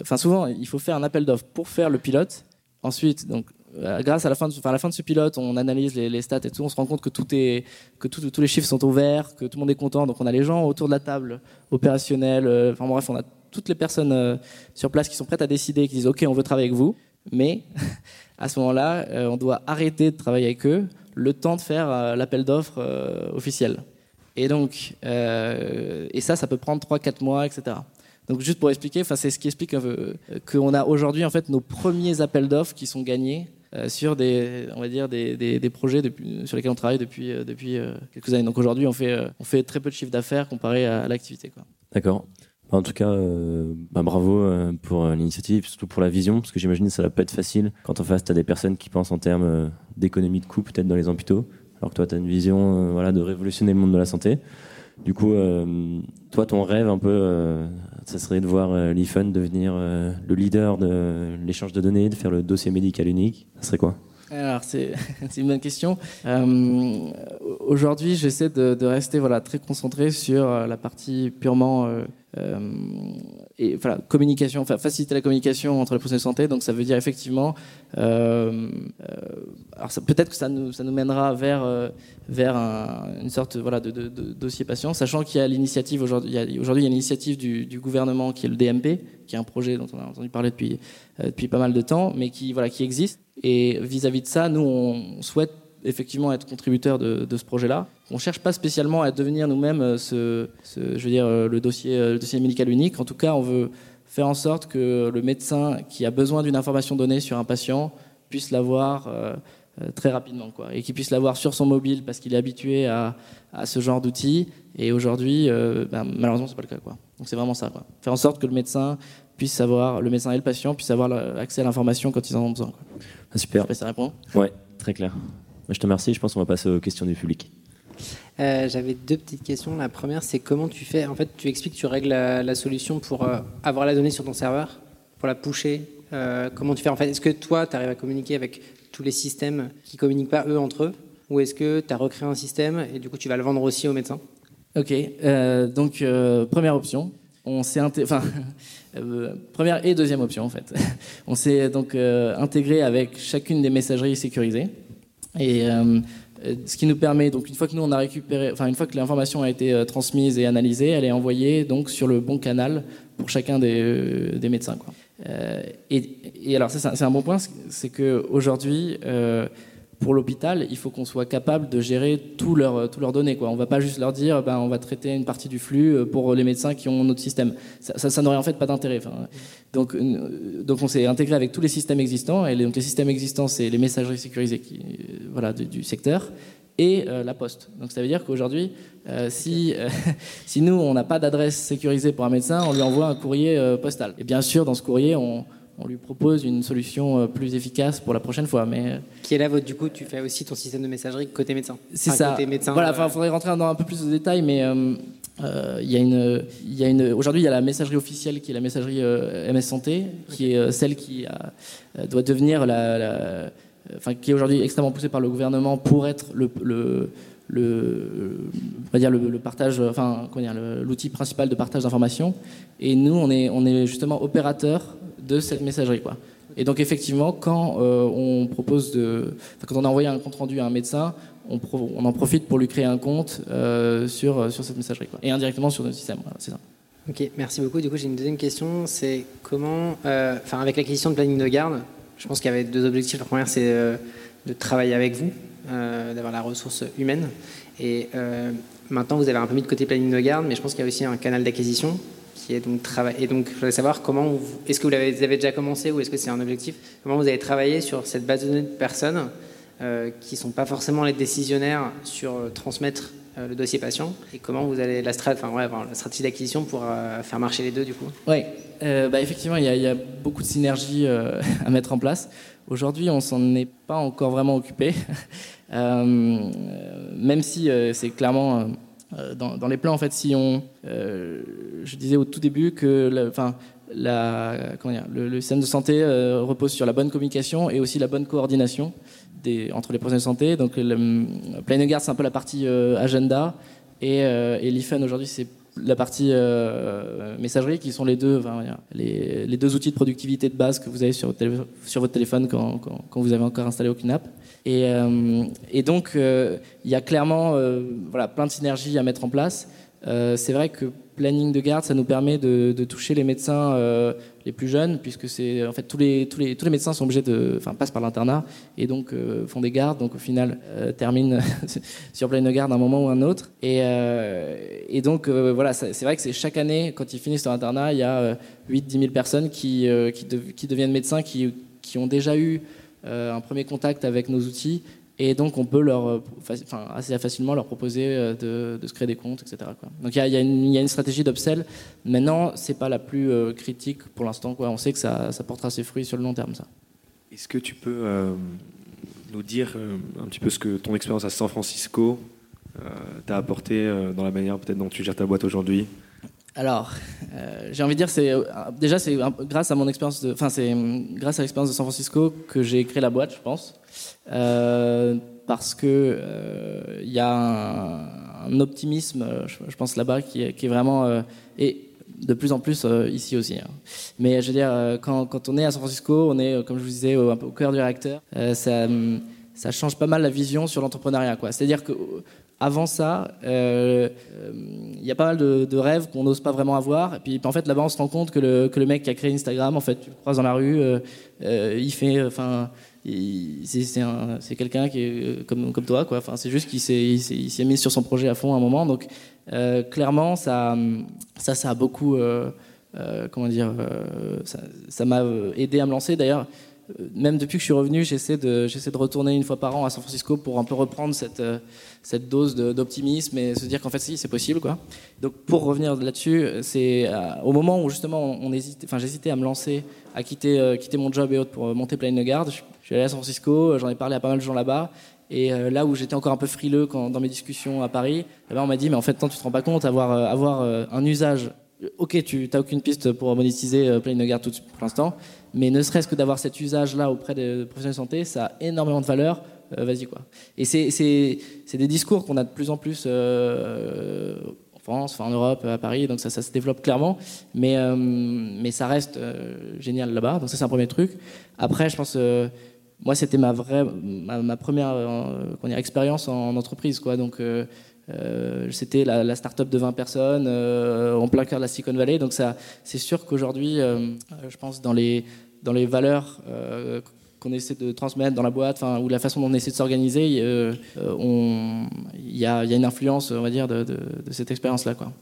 enfin souvent il faut faire un appel d'offres pour faire le pilote. Ensuite, donc grâce à la fin de, enfin, la fin de ce pilote, on analyse les, stats et tout, on se rend compte que tout est, que tous les chiffres sont ouverts, que tout le monde est content. Donc on a les gens autour de la table opérationnelle. Enfin bref, on a toutes les personnes sur place qui sont prêtes à décider, qui disent OK, on veut travailler avec vous, mais à ce moment-là, euh, on doit arrêter de travailler avec eux le temps de faire euh, l'appel d'offres euh, officiel. Et donc, et ça, ça peut prendre 3-4 mois, etc. Donc juste pour expliquer, c'est ce qui explique qu'on a aujourd'hui en fait nos premiers appels d'offres qui sont gagnés sur des, on va dire des, des, projets sur lesquels on travaille depuis, depuis quelques années. Donc aujourd'hui, on fait, on fait très peu de chiffre d'affaires comparé à, l'activité. D'accord. En tout cas, euh, bah, bravo euh, pour euh, l'initiative, surtout pour la vision, parce que j'imagine que ça va pas être facile quand en face tu as des personnes qui pensent en termes d'économie de coût peut-être dans les hôpitaux, alors que toi tu as une vision voilà, de révolutionner le monde de la santé. Du coup, toi ton rêve un peu, ça serait de voir l'IFUN devenir le leader de l'échange de données, de faire le dossier médical unique. Ça serait quoi? Alors c'est une bonne question. Aujourd'hui, j'essaie de, rester très concentré sur la partie purement et voilà, communication, faciliter la communication entre les professionnels de santé. Donc ça veut dire effectivement, euh, euh, alors peut-être que ça nous, ça nous mènera vers, vers une sorte voilà, de, dossier patient, sachant qu'il y a l'initiative aujourd'hui, aujourd'hui il y a l'initiative du, du, gouvernement qui est le DMP, qui est un projet dont on a entendu parler depuis, depuis pas mal de temps, mais qui, voilà, qui existe. Et vis-à-vis -vis de ça, nous, on souhaite effectivement être contributeur de, ce projet-là. On ne cherche pas spécialement à devenir nous-mêmes euh, ce, je veux dire, euh, le dossier, euh, le dossier médical unique. En tout cas, on veut faire en sorte que le médecin qui a besoin d'une information donnée sur un patient puisse l'avoir très rapidement, quoi, et qu'il puisse l'avoir sur son mobile parce qu'il est habitué à, à ce genre d'outils. Et aujourd'hui, ben, malheureusement, c'est pas le cas, quoi. Donc c'est vraiment ça, quoi. Faire en sorte que le médecin puisse savoir, le médecin et le patient puissent avoir accès à l'information quand ils en ont besoin. Quoi. Ah, super. Ça répond Ouais, très clair. Je te remercie. Je pense qu'on va passer aux questions du public. Euh, j'avais deux petites questions. La première, c'est comment tu fais En fait, tu expliques que tu règles la, solution pour euh, avoir la donnée sur ton serveur, pour la pusher. Euh, comment tu fais en fait Est-ce que toi, tu arrives à communiquer avec tous les systèmes qui communiquent pas eux entre eux Ou est-ce que tu as recréé un système et du coup, tu vas le vendre aussi aux médecins? Ok. donc, première option. On s'est enfin, première et deuxième option en fait. On s'est donc intégré avec chacune des messageries sécurisées. Et euh, ce qui nous permet, donc une fois que nous on a récupéré, enfin une fois que l'information a été euh, transmise et analysée, elle est envoyée donc sur le bon canal pour chacun des, euh, des médecins. Quoi. et, alors c'est un bon point, c'est qu'aujourd'hui pour l'hôpital, il faut qu'on soit capable de gérer tous leurs tout leurs données. Quoi. On ne va pas juste leur dire ben, on va traiter une partie du flux euh, pour les médecins qui ont notre système. Ça, ça, n'aurait en fait pas d'intérêt. Enfin, donc, euh, donc on s'est intégré avec tous les systèmes existants. Et les, donc les systèmes existants, c'est les messageries sécurisées qui, euh, voilà, du, secteur et la poste. Donc ça veut dire qu'aujourd'hui, si, si nous, on n'a pas d'adresse sécurisée pour un médecin, on lui envoie un courrier postal. Et bien sûr, dans ce courrier, on on lui propose une solution euh, plus efficace pour la prochaine fois. Mais euh, qui est là votre du coup tu fais aussi ton système de messagerie côté médecin. C'est ça. Côté médecin, voilà, il euh, faudrait rentrer dans un peu plus de détails, mais il y a une, il y a une. Aujourd'hui, il y a la messagerie officielle qui est la messagerie MS Santé, qui est celle qui doit devenir la, enfin qui est aujourd'hui extrêmement poussée par le gouvernement pour être le, le le, on va dire le, partage, enfin, l'outil principal de partage d'informations. Et nous, on est, on est justement opérateur de cette messagerie. Quoi. Et donc effectivement, quand euh, on propose de, quand on a envoyé un compte rendu à un médecin, on, en profite pour lui créer un compte euh, sur, euh, sur cette messagerie quoi. et indirectement sur notre système. c'est ça. Ok, merci beaucoup. Du coup, j'ai une deuxième question, c'est comment, enfin avec l'acquisition de planning de garde, je pense qu'il y avait deux objectifs. La première, c'est de travailler avec vous, d'avoir la ressource humaine, et maintenant vous avez un peu mis de côté planning de garde, mais je pense qu'il y a aussi un canal d'acquisition est donc travail. Et donc, je voudrais savoir comment, est-ce que vous avez déjà commencé ou est-ce que c'est un objectif? Comment vous avez travaillé sur cette base de données de personnes euh, qui ne sont pas forcément les décisionnaires sur euh, transmettre euh, le dossier patient? Et comment vous allez la, enfin, ouais, la stratégie d'acquisition pour faire marcher les deux du coup? Oui, bah, effectivement, il y, a beaucoup de synergies à mettre en place. Aujourd'hui, on s'en est pas encore vraiment occupé, même si c'est clairement euh, dans, les plans, en fait, si on, euh, je disais au tout début que, enfin, la, dire, le, système de santé euh, repose sur la bonne communication et aussi la bonne coordination entre les professionnels de santé. Donc, le, Pleine Garde, c'est un peu la partie agenda et, et l'IFEN aujourd'hui, c'est la partie messagerie qui sont les deux, les, deux outils de productivité de base que vous avez sur votre, téléphone quand, vous avez encore installé aucune app. Et, euh, et donc, euh, il y a clairement euh, voilà, plein de synergies à mettre en place. c'est vrai que planning de garde, ça nous permet de, toucher les médecins les plus jeunes, puisque c'est en fait tous les, tous les, tous les médecins sont obligés de, enfin passent par l'internat et donc font des gardes, donc au final terminent sur planning de garde à un moment ou un autre. Et, et donc voilà, c'est vrai que c'est chaque année quand ils finissent leur internat, il y a 8-10 000 personnes qui, qui, qui, deviennent médecins, qui, qui ont déjà eu euh, un premier contact avec nos outils et donc on peut leur, euh, assez facilement leur proposer euh, de, se créer des comptes, etc. Donc il y, a, une stratégie d'upsell. Maintenant, c'est pas la plus critique pour l'instant. On sait que ça, portera ses fruits sur le long terme. Ça. Est-ce que tu peux nous dire un petit peu ce que ton expérience à San Francisco t'a apporté dans la manière peut-être dont tu gères ta boîte aujourd'hui? Alors, euh, j'ai envie de dire, c'est euh, déjà c'est grâce à mon expérience, enfin c'est grâce à l'expérience de San Francisco que j'ai créé la boîte, je pense, euh, parce que il y a un, optimisme, je, pense là-bas, qui, est vraiment et de plus en plus ici aussi. Hein. Mais je veux dire, quand, quand, on est à San Francisco, on est, comme je vous disais, au, cœur du réacteur. ça, ça change pas mal la vision sur l'entrepreneuriat. C'est-à-dire que avant ça, il euh, y a pas mal de, rêves qu'on n'ose pas vraiment avoir. Et puis en fait, là-bas, on se rend compte que le, mec qui a créé Instagram, en fait, tu le croises dans la rue, euh, euh, il fait, enfin, c'est quelqu'un qui est comme, comme toi, quoi. Enfin, c'est juste qu'il s'est mis sur son projet à fond à un moment. Donc, clairement, ça, ça, ça a beaucoup, comment dire, ça m'a aidé à me lancer. D'ailleurs, même depuis que je suis revenu, j'essaie de, de retourner une fois par an à San Francisco pour un peu reprendre cette, cette dose d'optimisme et se dire qu'en fait, si, c'est possible. Donc, pour revenir là-dessus, c'est au moment où justement on hésite, enfin, j'hésitais à me lancer, à quitter, mon job et autres pour monter Plaine de Garde. Je, suis allé à San Francisco, j'en ai parlé à pas mal de gens là-bas. Et là où j'étais encore un peu frileux dans mes discussions à Paris, eh ben, on m'a dit, mais en fait, tant tu te rends pas compte, avoir, un usage ok, tu n'as aucune piste pour monétiser euh, Play Garde tout pour l'instant, mais ne serait-ce que d'avoir cet usage-là auprès des professionnels de santé, ça a énormément de valeur. Euh, vas-y quoi. Et c'est des discours qu'on a de plus en plus euh, en France, en Europe, à Paris, donc ça, ça se développe clairement, mais, mais ça reste génial là-bas. Donc ça c'est un premier truc. Après, je pense moi, c'était ma vraie, ma, première expérience en, entreprise, quoi. Donc, euh, c'était la, la start-up de 20 personnes euh, en plein cœur de la Silicon Valley. Donc ça, c'est sûr qu'aujourd'hui, euh, je pense dans les dans les valeurs qu'on essaie de transmettre dans la boîte, ou la façon dont on essaie de s'organiser, il y, a, une influence, on va dire, de, cette expérience-là. Quoi.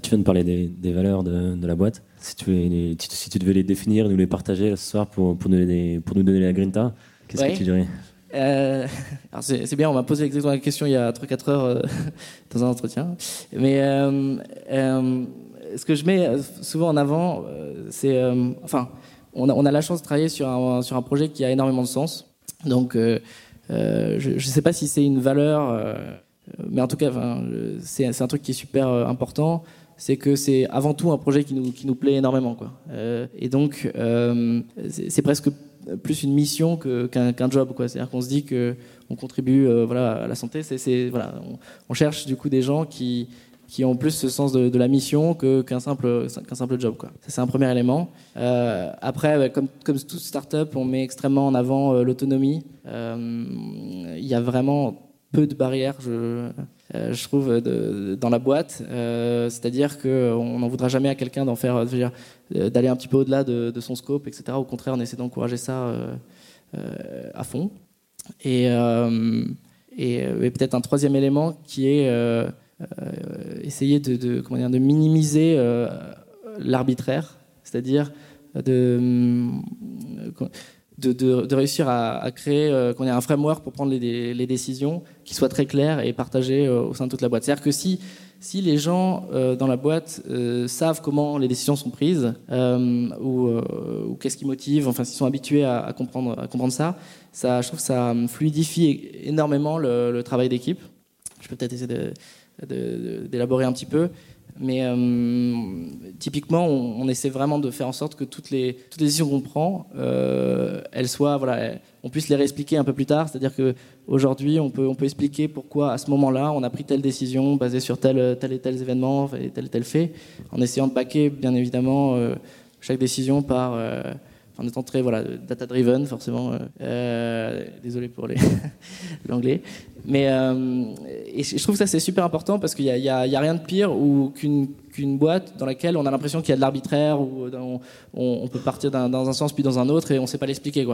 Tu viens de parler des, valeurs de, la boîte. Si tu, si tu devais les définir, nous les partager ce soir pour, pour, nous, donner, pour nous donner la grinta, qu'est-ce que tu dirais? Euh, c'est bien, on m'a posé exactement la question il y a 3-4 heures euh, dans un entretien. Mais euh, ce que je mets souvent en avant, c'est. enfin, on a, on a, la chance de travailler sur un, sur un projet qui a énormément de sens. Donc, je ne sais pas si c'est une valeur, mais en tout cas, c'est un truc qui est super important c'est que c'est avant tout un projet qui nous, qui nous plaît énormément. Quoi. et donc, c'est presque plus une mission qu'un job. C'est-à-dire qu'on se dit qu'on contribue euh, voilà, à la santé. C'est, voilà, on, cherche du coup des gens qui, qui ont plus ce sens de, la mission qu'un simple, qu'un simple job. Quoi. C'est un premier élément. Euh, après, comme, comme toute start-up, on met extrêmement en avant euh, l'autonomie. Il y a vraiment peu de barrières, je, je trouve, dans la boîte. c'est-à-dire qu'on n'en voudra jamais à quelqu'un d'en faire, euh, d'aller un petit peu au-delà de, son scope, etc. Au contraire, on essaie d'encourager ça euh, euh, à fond. Et, et, peut-être un troisième élément qui est essayer de, comment dire, de minimiser l'arbitraire, c'est-à-dire de, de, réussir à, créer qu'on ait un framework pour prendre les, décisions qui soit très clair et partagé au sein de toute la boîte. C'est-à-dire que si si les gens euh, dans la boîte euh, savent comment les décisions sont prises euh, ou, qu'est-ce qui motive, enfin s'ils sont habitués à, comprendre, à comprendre ça, ça, je trouve que ça fluidifie énormément le, travail d'équipe. Je peux peut-être essayer d'élaborer un petit peu. Mais euh, typiquement, on, essaie vraiment de faire en sorte que toutes les, toutes les décisions qu'on prend, euh, elles soient, voilà, on puisse les réexpliquer un peu plus tard. C'est-à-dire qu'aujourd'hui, on peut, on peut expliquer pourquoi à ce moment-là, on a pris telle décision basée sur tel, tel et tel événement, et tel et tel fait, en essayant de baquer, bien évidemment, euh, chaque décision par en étant très voilà, data-driven, forcément. désolé pour l'anglais. Mais euh, et je trouve ça c'est super important parce qu'il n'y a, rien de pire qu'une boîte dans laquelle on a l'impression qu'il y a de l'arbitraire ou on, on, peut partir dans un sens puis dans un autre et on ne sait pas l'expliquer.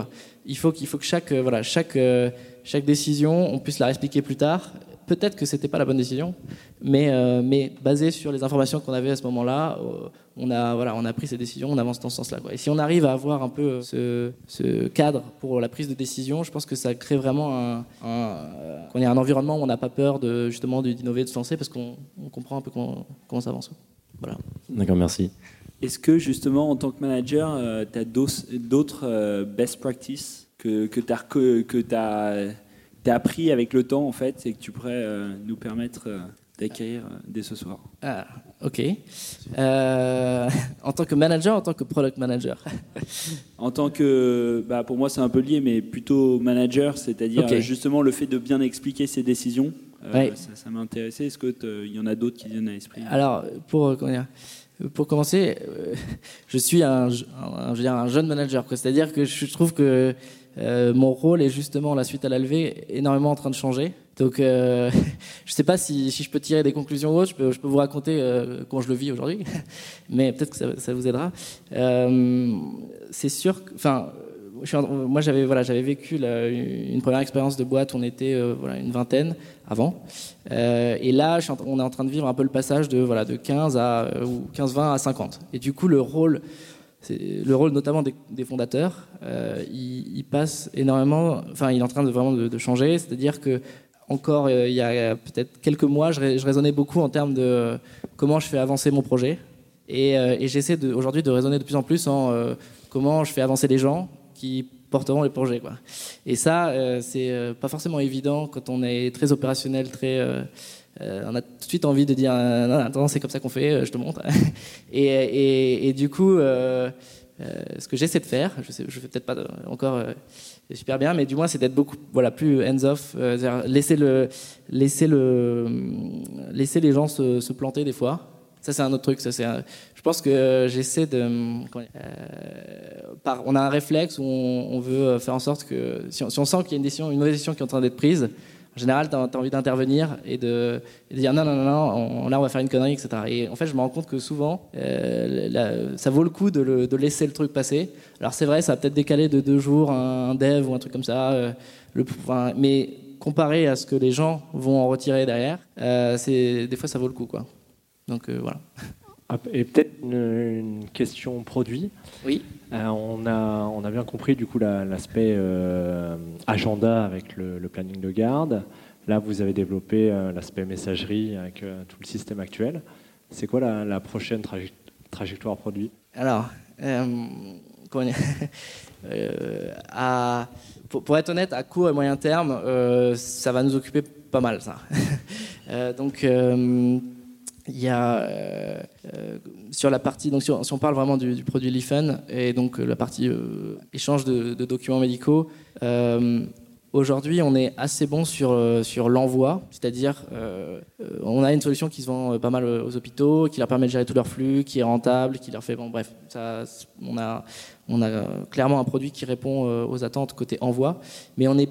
Il faut qu'il faut que chaque euh, voilà chaque euh, chaque décision on puisse la expliquer plus tard peut-être que c'était pas la bonne décision, mais, euh, mais basé sur les informations qu'on avait à ce moment-là, euh, on, a, voilà, on a pris ces décisions, on avance dans ce sens-là. Et si on arrive à avoir un peu ce, ce, cadre pour la prise de décision, je pense que ça crée vraiment un, un, qu'on un environnement où on n'a pas peur de, justement d'innover, de se lancer, parce qu'on comprend un peu comment, comment ça avance. Voilà. D'accord, merci. Est-ce que justement, en tant que manager, euh, tu as d'autres best practices que, que tu as, as t'as appris avec le temps en fait et que tu pourrais euh, nous permettre euh, d'acquérir euh, dès ce soir Ah, ok. en tant que manager, en tant que product manager? En tant que, bah, pour moi c'est un peu lié, mais plutôt manager, c'est-à-dire justement le fait de bien expliquer ses décisions. Ça, m'a intéressé. Est-ce qu'il y en a d'autres qui viennent à l'esprit? Alors, pour, pour commencer, je suis un, un, je dire, un jeune manager. C'est-à-dire que je trouve que euh, mon rôle est justement, la suite à la levée, énormément en train de changer. Donc, euh, je ne sais pas si, je peux tirer des conclusions ou autre. Je peux, vous raconter euh, comment je le vis aujourd'hui, mais peut-être que ça, vous aidera. c'est sûr, enfin, moi j'avais voilà, j'avais vécu une première expérience de boîte. On était voilà une vingtaine avant, et là, on est en train de vivre un peu le passage de voilà de 15 à ou 15, 20 à 50. Et du coup, le rôle le rôle notamment des, fondateurs. Euh, il, passe énormément, enfin, il est en train de vraiment de, changer. C'est-à-dire que encore euh, il y a peut-être quelques mois, je, rais- je raisonnais beaucoup en termes de euh, comment je fais avancer mon projet. Et, j'essaie aujourd'hui de raisonner de plus en plus en comment je fais avancer les gens qui porteront les projets. Quoi. Et ça, c'est pas forcément évident quand on est très opérationnel, très. Euh, on a tout de suite envie de dire euh, non, attends, c'est comme ça qu'on fait, euh, je te montre. et, et, du coup, euh, ce que j'essaie de faire, je sais, je fais peut-être pas encore super bien, mais du moins c'est d'être beaucoup, voilà, plus hands-off, laisser le, laisser le, laisser les gens se, planter des fois. Ça c'est un autre truc. Ça Je pense que j'essaie de. euh, par, on a un réflexe où on, veut faire en sorte que si on, sent qu'il y a une décision, une décision qui est en train d'être prise, en général, tu as, envie d'intervenir et de, dire non, non, non, non, on- là on va faire une connerie, etc. Et en fait, je me rends compte que souvent, euh, ça vaut le coup de, laisser le truc passer. Alors c'est vrai, ça va peut-être décaler de deux jours un, dev ou un truc comme ça, euh, mais comparé à ce que les gens vont en retirer derrière, euh, des fois ça vaut le coup, quoi. Donc voilà. Ah, Et peut-être une, question produit. Oui. Euh, on, a, on a bien compris du coup la- l'aspect euh, agenda avec le, le planning de garde. Là, vous avez développé euh, l'aspect messagerie avec tout le système actuel. C'est quoi la, la prochaine traje- trajectoire produit? Alors, à- pour, pour être honnête, à court et moyen terme, ça va nous occuper pas mal, ça. Donc, il y a euh, euh, sur la partie, donc si on, parle vraiment du, du produit Lifen et donc euh, la partie échange de, documents médicaux, aujourd'hui on est assez bon sur, l'envoi, c'est-à-dire on a une solution qui se vend pas mal aux hôpitaux, qui leur permet de gérer tout leur flux, qui est rentable, qui leur fait, bon bref, ça, on, a, on a clairement un produit qui répond aux attentes côté envoi, mais on n'est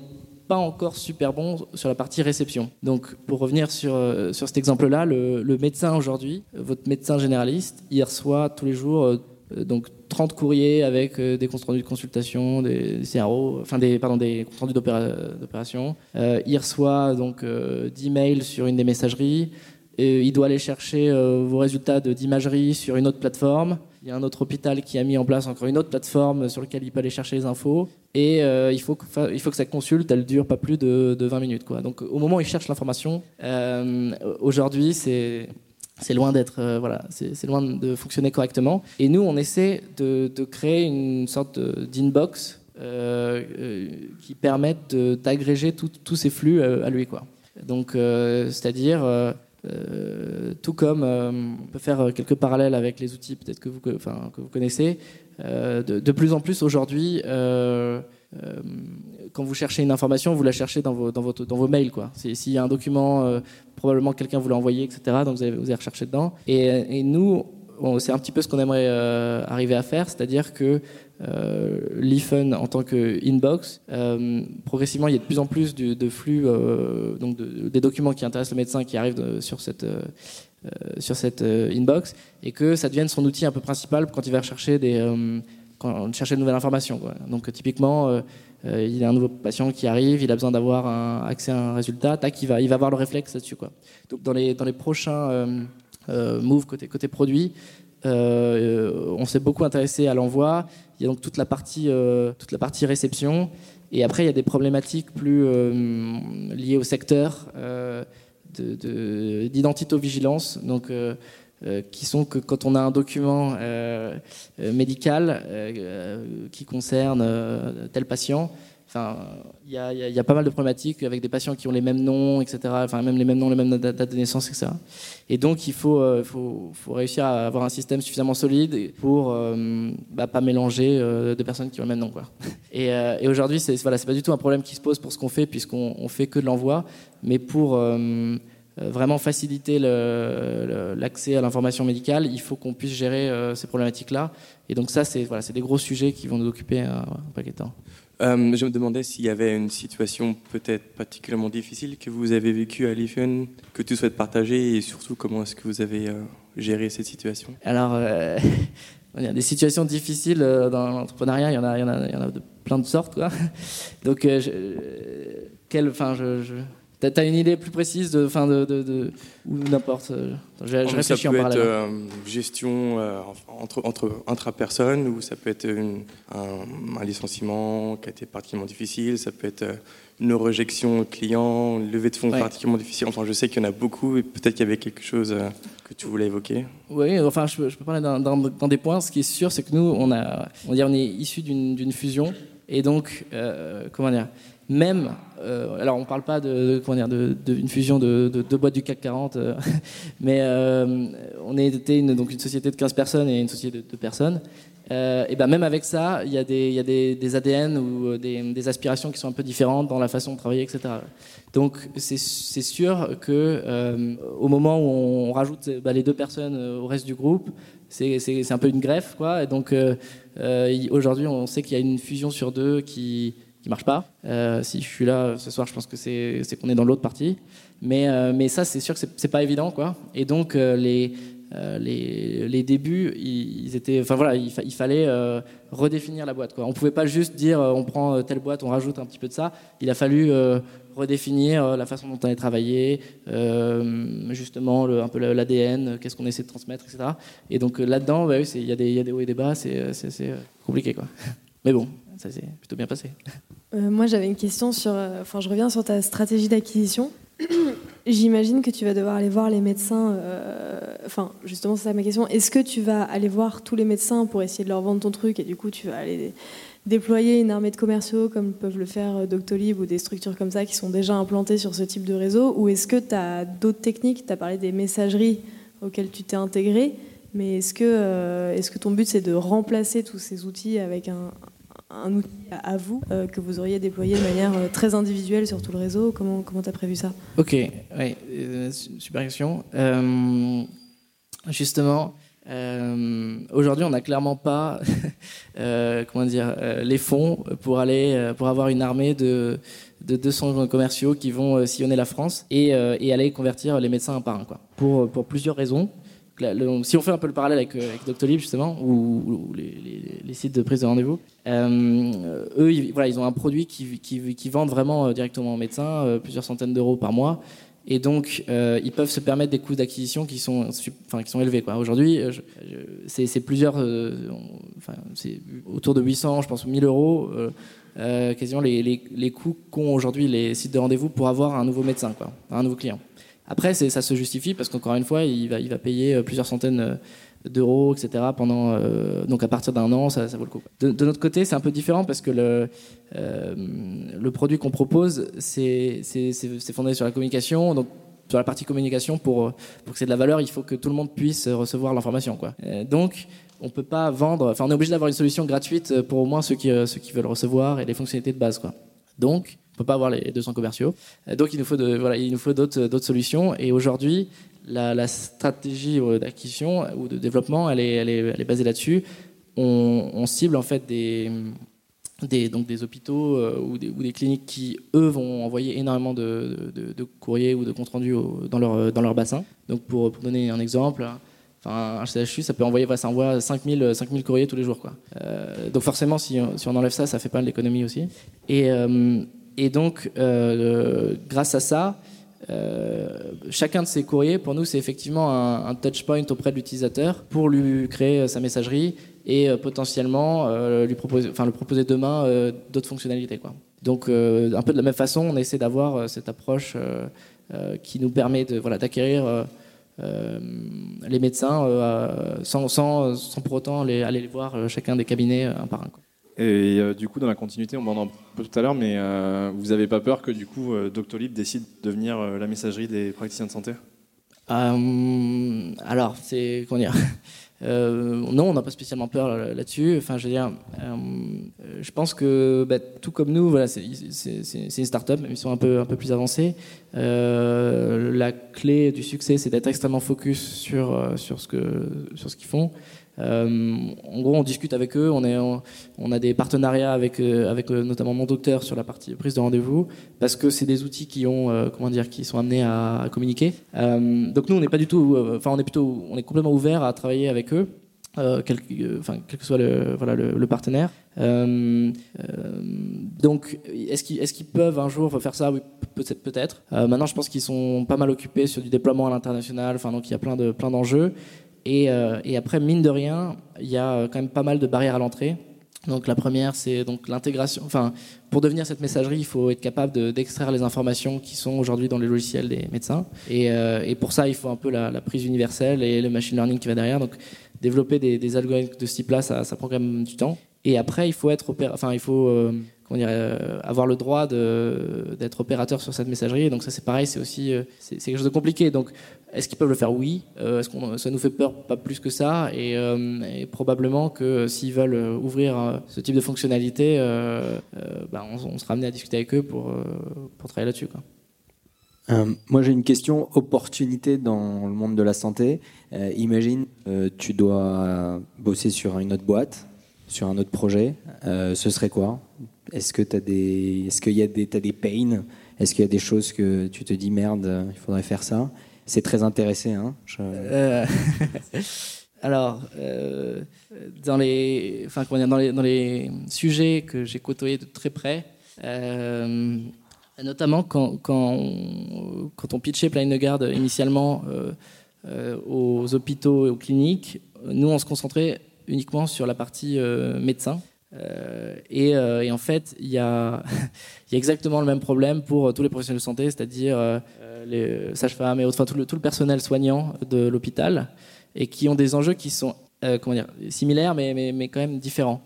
pas encore super bon sur la partie réception. Donc, pour revenir sur, euh, sur cet exemple-là, le, médecin aujourd'hui, euh, votre médecin généraliste, il reçoit tous les jours euh, donc 30 courriers avec des comptes rendus de consultation, des, CRO, enfin des, pardon, des comptes rendus d'opéra- d'opération. Euh, il reçoit donc euh, 10 mails sur une des messageries. Et il doit aller chercher vos résultats d'imagerie sur une autre plateforme. Il y a un autre hôpital qui a mis en place encore une autre plateforme sur laquelle il peut aller chercher les infos. Et euh, il, faut que, il faut que sa consulte, elle dure pas plus de, de 20 minutes. Quoi. Donc au moment où il cherche l'information, euh, aujourd'hui, c'est loin d'être euh, voilà c'est loin de fonctionner correctement et nous on essaie de, créer une sorte d'inbox qui permette d'agréger tous ces flux à lui quoi donc euh, c'est à dire euh, tout comme euh, on peut faire quelques parallèles avec les outils peut-être que vous que- vous connaissez euh, de, plus en plus aujourd'hui euh, euh, quand vous cherchez une information, vous la cherchez dans vos, dans votre, dans vos mails. S'il y a un document, euh, probablement quelqu'un vous l'a envoyé, etc. Donc vous allez, vous allez rechercher dedans. Et, nous, c'est un petit peu ce qu'on aimerait euh, arriver à faire, c'est-à-dire que euh, l'IFUN en tant que inbox, euh, progressivement, il y a de plus en plus de, flux, euh, donc de- des documents qui intéressent le médecin qui arrivent de- sur cette euh, euh, sur cette euh, inbox et que ça devienne son outil un peu principal quand il va rechercher des euh, chercher de nouvelles informations. Donc typiquement, euh, euh, il y a un nouveau patient qui arrive, il a besoin d'avoir accès à un résultat, tac, il va, il va avoir le réflexe là-dessus. Donc dans les, dans les prochains euh, euh, moves côté, côté produit, euh, on s'est beaucoup intéressé à l'envoi. Il y a donc toute la partie, euh, toute la partie réception. Et après, il y a des problématiques plus euh, liées au secteur euh, de- de- d'identito-vigilance. Euh, euh, qui sont que quand on a un document euh, euh, médical euh, euh, qui concerne euh, tel patient, enfin, il y a, pas mal de problématiques avec des patients qui ont les mêmes noms, etc. Enfin, même les mêmes noms, les mêmes dates de naissance, etc. Et donc, il faut, euh, faut, réussir à avoir un système suffisamment solide pour euh, bah, pas mélanger euh, deux personnes qui ont le même nom, euh, et aujourd'hui, c'est voilà, pas du tout un problème qui se pose pour ce qu'on fait, puisqu'on on fait que de l'envoi, mais pour euh, vraiment faciliter l'accès à l'information médicale, il faut qu'on puisse gérer ces problématiques-là. Et donc ça, c'est voilà, des gros sujets qui vont nous occuper un, un paquet de temps. Euh, je me demandais s'il y avait une situation peut-être particulièrement difficile que vous avez vécue à Lifen, que tu souhaites partager et surtout comment est-ce que vous avez euh, géré cette situation? Alors, euh, il y a des situations difficiles euh, dans l'entrepreneuriat, il il il y en a de plein de sortes, quoi. Donc, euh, je, euh, enfin, je- T'as as une idée plus précise de, fin de, de, de ou n'importe. euh, Je, je ça réfléchis en peut être parallèle. euh, gestion euh, entre, entre intra-personnes ou ça peut être une- un, un licenciement qui a été particulièrement difficile, ça peut être euh, une rejection client, une levée de fonds Ouais. particulièrement difficile. Enfin, je sais qu'il y en a beaucoup et peut-être qu'il y avait quelque chose euh, que tu voulais évoquer. Oui, enfin, je peux, je peux parler d'un- des points. Ce qui est sûr, c'est que nous, on, a, on, on est issu d'une fusion. Et donc, euh, comment dire, même, euh, alors on parle pas de, de- fusion de de deux boîtes du CAC 40, euh, mais on était une, donc une société de 15 personnes et une société de 2 personnes. Et ben même avec ça, il y a des, y a des, ADN ou des, aspirations qui sont un peu différentes dans la façon de travailler, etc. Donc c'est sûr que au moment où on rajoute bah, les deux personnes au reste du groupe, c'est un peu une greffe, quoi. Et donc euh, euh, aujourd'hui, on sait qu'il y a une fusion sur deux qui qui marche pas. Euh, si je suis là ce soir, je pense que c'est qu'on est dans l'autre partie. Mais mais ça, c'est sûr que c'est- pas évident, quoi. Et donc les euh, les, débuts, ils, étaient, enfin voilà, il, fa- il fallait euh, redéfinir la boîte. Quoi. On pouvait pas juste dire euh, on prend telle boîte, on rajoute un petit peu de ça. Il a fallu redéfinir la façon dont on allait travailler, justement un peu l'ADN, qu'est-ce qu'on essaie de transmettre, etc. Et donc là-dedans, bah oui, il y, des- il y a des hauts et des bas, c'est compliqué. Quoi. Mais bon, ça s'est plutôt bien passé. Moi, j'avais une question sur. Enfin, je reviens sur ta stratégie d'acquisition. J'imagine que tu vas devoir aller voir les médecins. euh, Enfin, justement, c'est ma question. Est-ce que tu vas aller voir tous les médecins pour essayer de leur vendre ton truc et du coup, tu vas aller déployer une armée de commerciaux comme peuvent le faire euh, Doctolib ou des structures comme ça qui sont déjà implantées sur ce type de réseau? Ou est-ce que tu as d'autres techniques? Tu as parlé des messageries auxquelles tu t'es intégré. Mais est-ce que, euh, est-ce que ton but, c'est de remplacer tous ces outils avec un, un outil à vous euh, que vous auriez déployé de manière euh, très individuelle sur tout le réseau Comment comment t'as prévu ça? Ok, ouais, euh, su- super question. Justement, aujourd'hui, on n'a clairement pas, comment dire, les fonds pour aller, pour avoir une armée de, de 200 commerciaux qui vont sillonner la France et, et aller convertir les médecins un par un, quoi. Pour, pour plusieurs raisons. Si on fait un peu le parallèle avec, euh, avec Doctolib justement ou, les, sites de prise de rendez-vous, euh, eux ils, voilà, ils ont un produit qui, qui, vendent vraiment euh, directement aux médecins, plusieurs centaines d'euros par mois, et donc ils peuvent se permettre des coûts d'acquisition qui sont, élevés. Aujourd'hui, c'est plusieurs, c'est autour de 800, je pense 1000 euros. quasiment les, coûts qu'ont aujourd'hui les sites de rendez-vous pour avoir un nouveau médecin, un nouveau client. Après, ça se justifie parce qu'encore une fois, il va, payer euh, plusieurs centaines euh, d'euros, etc. Pendant, euh, donc à partir d'un an, ça, vaut le coup. De, notre côté, c'est un peu différent parce que le, produit qu'on propose, c'est fondé sur la communication. Donc sur la partie communication, pour, que c'est de la valeur, il faut que tout le monde puisse recevoir l'information. donc, on peut pas vendre. Enfin, on est obligé d'avoir une solution gratuite pour au moins ceux qui, veulent recevoir et les fonctionnalités de base. Donc, on peut pas avoir les 200 commerciaux. Euh, Donc, il nous faut voilà, il nous faut d'autres solutions. Et aujourd'hui, la, stratégie euh, d'acquisition ou de développement, elle est, elle est, basée là-dessus. On, cible en fait des donc des hôpitaux euh, ou, des, cliniques qui, eux, vont envoyer énormément de, courriers ou de comptes rendus dans, leur, dans leur bassin. Donc, pour, donner un exemple, enfin, un CHU, ça peut envoyer, ça envoie 5000, 5000 courriers tous les jours. Quoi. Euh, donc, forcément, si, on- enlève ça, ça fait pas de l'économie aussi. Et, euh, et donc, euh, grâce à ça, euh, chacun de ces courriers, pour nous, c'est effectivement un, un touch point auprès de l'utilisateur pour lui créer euh, sa messagerie et potentiellement lui proposer, enfin, le proposer demain d'autres fonctionnalités. Donc, un peu de la même façon, on essaie d'avoir cette approche qui nous permet de, voilà, d'acquérir les médecins sans, sans, sans pour autant aller les voir chacun des cabinets un par un. Et euh, du coup, dans la continuité, on en a un peu tout à l'heure, mais euh, vous n'avez pas peur que du coup euh, Doctolib décide de devenir la messagerie des praticiens de santé? Alors, c'est comment dire? Non, on n'a pas spécialement peur là- là-dessus. Enfin, je veux dire, je pense que bah, tout comme nous, voilà, c'est une start-up, mais ils sont un peu un peu plus avancés. La clé du succès, c'est d'être extrêmement focus sur sur ce qu'ils font. Euh, en gros, on discute avec eux, on, a des partenariats avec, euh, euh, notamment mon docteur sur la partie prise de rendez-vous, parce que c'est des outils qui ont, comment dire, qui sont amenés à, communiquer. Donc nous, on n'est pas du tout, enfin, on est plutôt, on est complètement ouvert à travailler avec eux. quel, que soit le, partenaire. Donc, est-ce qu'ils, peuvent un jour faire ça? Oui, peut-être. maintenant, je pense qu'ils sont pas mal occupés sur du déploiement à l'international. Donc il y a plein de plein d'enjeux. Et, euh, et après, mine de rien, il y a quand même pas mal de barrières à l'entrée. Donc la première, c'est donc l'intégration. Enfin, pour devenir cette messagerie, il faut être capable de- d'extraire les informations qui sont aujourd'hui dans les logiciels des médecins. Et, euh, pour ça, il faut un peu la, prise universelle et le machine learning qui va derrière. Donc développer des, algorithmes de ce type-là, ça prend quand même du temps. Et après, il faut être enfin, il faut euh, comment dire, euh, avoir le droit d'être opérateur sur cette messagerie. Donc ça, c'est pareil, c'est aussi euh, c'est quelque chose de compliqué. Donc est-ce qu'ils peuvent le faire? Oui. Est-ce qu'on ça nous fait peur? Pas plus que ça. Et, probablement que s'ils veulent ouvrir ce type de fonctionnalité, bah, on, on sera amené à discuter avec eux pour, pour travailler là-dessus. moi, j'ai une question opportunité dans le monde de la santé. Imagine, tu dois bosser sur une autre boîte, sur un autre projet. Euh, ce serait quoi? Est-ce que tu as des, est-ce qu'il y a des, t'as des pains? Est-ce qu'il y a des choses que tu te dis merde, il faudrait faire ça? C'est très intéressé. Hein Euh, alors, euh, dans, les, enfin, comment dire, dans, les, dans les sujets que j'ai côtoyés de très près, notamment quand, quand, on, quand on pitchait Plein de Garde initialement aux hôpitaux et aux cliniques, nous, on se concentrait uniquement sur la partie euh, médecin. Euh, et, euh, et en fait, il y y a exactement le même problème pour tous les professionnels de santé, c'est-à-dire les sages-femmes et autres, enfin, tout, le, tout le personnel soignant de l'hôpital, et qui ont des enjeux qui sont comment dire, similaires, mais, mais, mais quand même différents.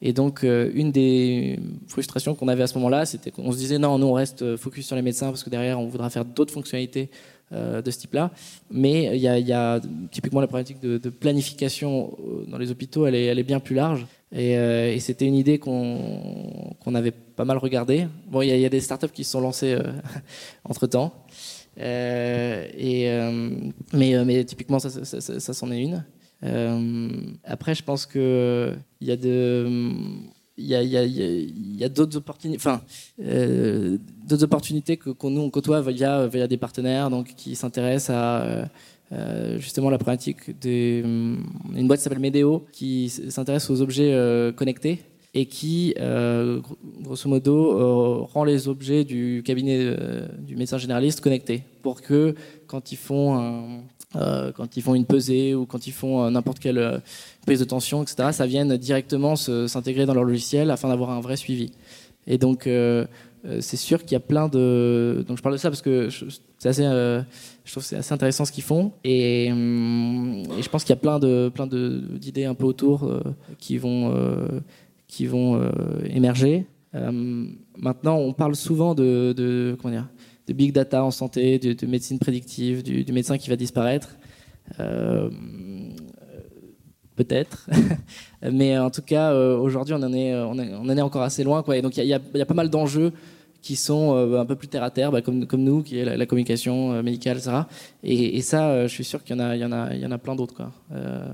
Et donc, une des frustrations qu'on avait à ce moment-là, c'était qu'on se disait non, nous on reste focus sur les médecins parce que derrière on voudra faire d'autres fonctionnalités euh, de ce type-là. Mais il y, a, il y a typiquement la problématique de, planification euh, dans les hôpitaux, elle est, bien plus large. Et, euh, c'était une idée qu'on avait pas mal regardée. Bon, il y, a- des startups qui se sont lancées euh, entre temps. Euh, euh, mais, euh, typiquement, ça, ça, est une. Euh, après, je pense que il y a de, il y a, d'autres opportunités, enfin, euh, d'autres opportunités que nous on côtoie via, des partenaires, donc qui s'intéressent à euh, euh, justement la problématique des, une boîte qui s'appelle Medeo, qui s'intéresse aux objets connectés et qui, gro- grosso modo, rend les objets du cabinet du médecin généraliste connectés pour que quand ils font un- euh, quand ils font une pesée ou quand ils font euh, n'importe quelle euh, prise de tension, etc., ça vienne directement s'intégrer dans leur logiciel afin d'avoir un vrai suivi. Et donc, c'est sûr qu'il y a plein de. Donc, je parle de ça parce que c'est assez, je trouve que c'est assez intéressant ce qu'ils font. Et, hum, je pense qu'il y a plein de plein d'idées un peu autour qui vont qui vont émerger. Maintenant, on parle souvent de, de comment dire de big data en santé, de, de médecine prédictive, du, médecin qui va disparaître. Euh, Peut-être, mais en tout cas, euh, aujourd'hui, on en est, on, est, on en est encore assez loin, quoi. Et donc, il y, a- pas mal d'enjeux qui sont euh, un peu plus terre à terre, bah, comme, nous, qui est la, communication euh, médicale, etc. Et, ça, euh, je suis sûr qu'il y y en a, plein d'autres. Euh,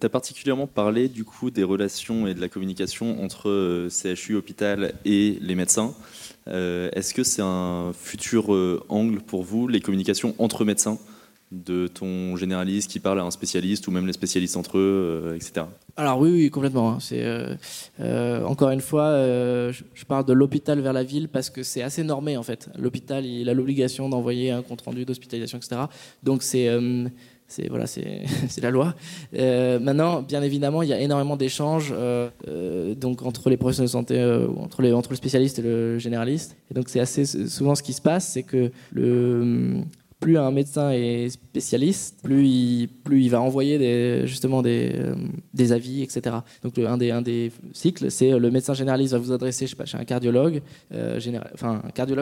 Tu as particulièrement parlé du coup des relations et de la communication entre euh, CHU, hôpital et les médecins. Euh, Est-ce que c'est un futur euh, angle pour vous, les communications entre médecins, de ton généraliste qui parle à un spécialiste ou même les spécialistes entre eux, euh, etc. Alors oui, oui, complètement. hein. Encore une fois, je, je parle de l'hôpital vers la ville parce que c'est assez normé en fait. L'hôpital, il a l'obligation d'envoyer un compte rendu d'hospitalisation, etc. Donc c'est c'est voilà, c'est la loi. Euh, maintenant, bien évidemment, il y a énormément d'échanges euh, euh, entre les professionnels de santé, entre les le spécialiste et le généraliste. Et donc c'est assez souvent ce qui se passe, c'est que plus un médecin est spécialiste, plus il, va envoyer des, justement des, avis, etc. Donc le- un, des, cycles, c'est le médecin généraliste va vous adresser chez un cardiologue,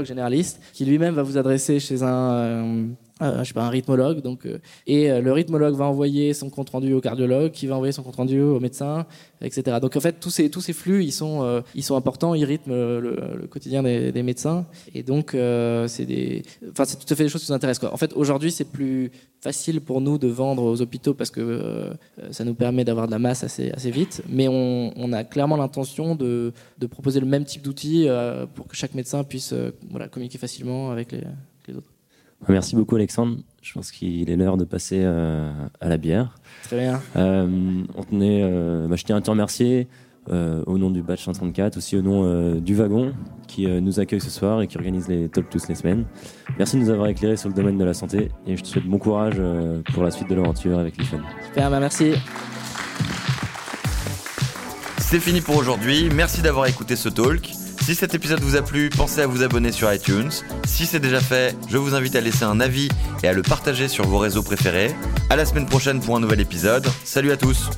généraliste, qui lui-même va vous adresser chez un, euh, je sais pas, un rythmologue. Donc, euh, et euh, le rythmologue va envoyer son compte rendu au cardiologue, qui va envoyer son compte rendu au médecin, etc. Donc en fait, tous ces, tous ces flux, ils sont, euh, ils sont importants, ils rythment euh, le, le quotidien des, des médecins. Et donc, euh, c'est des, enfin, c'est tout à fait des choses qui nous intéressent. Quoi. En fait, aujourd'hui, c'est plus facile pour nous de vendre aux hôpitaux parce que ça nous permet d'avoir de la masse assez, assez vite. Mais on, on a clairement l'intention de, de proposer le même type d'outils pour que chaque médecin puisse voilà, communiquer facilement avec les. Merci beaucoup Alexandre. Je pense qu'il est l'heure de passer euh, à la bière. Très bien. Euh, on tenait, euh, bah, je tiens à te remercier euh, au nom du batch 134, aussi au nom euh, du wagon qui euh, nous accueille ce soir et qui organise les Talk tous les semaines. Merci de nous avoir éclairé sur le domaine de la santé et je te souhaite bon courage euh, pour la suite de l'aventure avec l'IFEN. Super, bah merci. C'est fini pour aujourd'hui, merci d'avoir écouté ce talk. Si cet épisode vous a plu, pensez à vous abonner sur iTunes. Si c'est déjà fait, je vous invite à laisser un avis et à le partager sur vos réseaux préférés. À la semaine prochaine pour un nouvel épisode. Salut à tous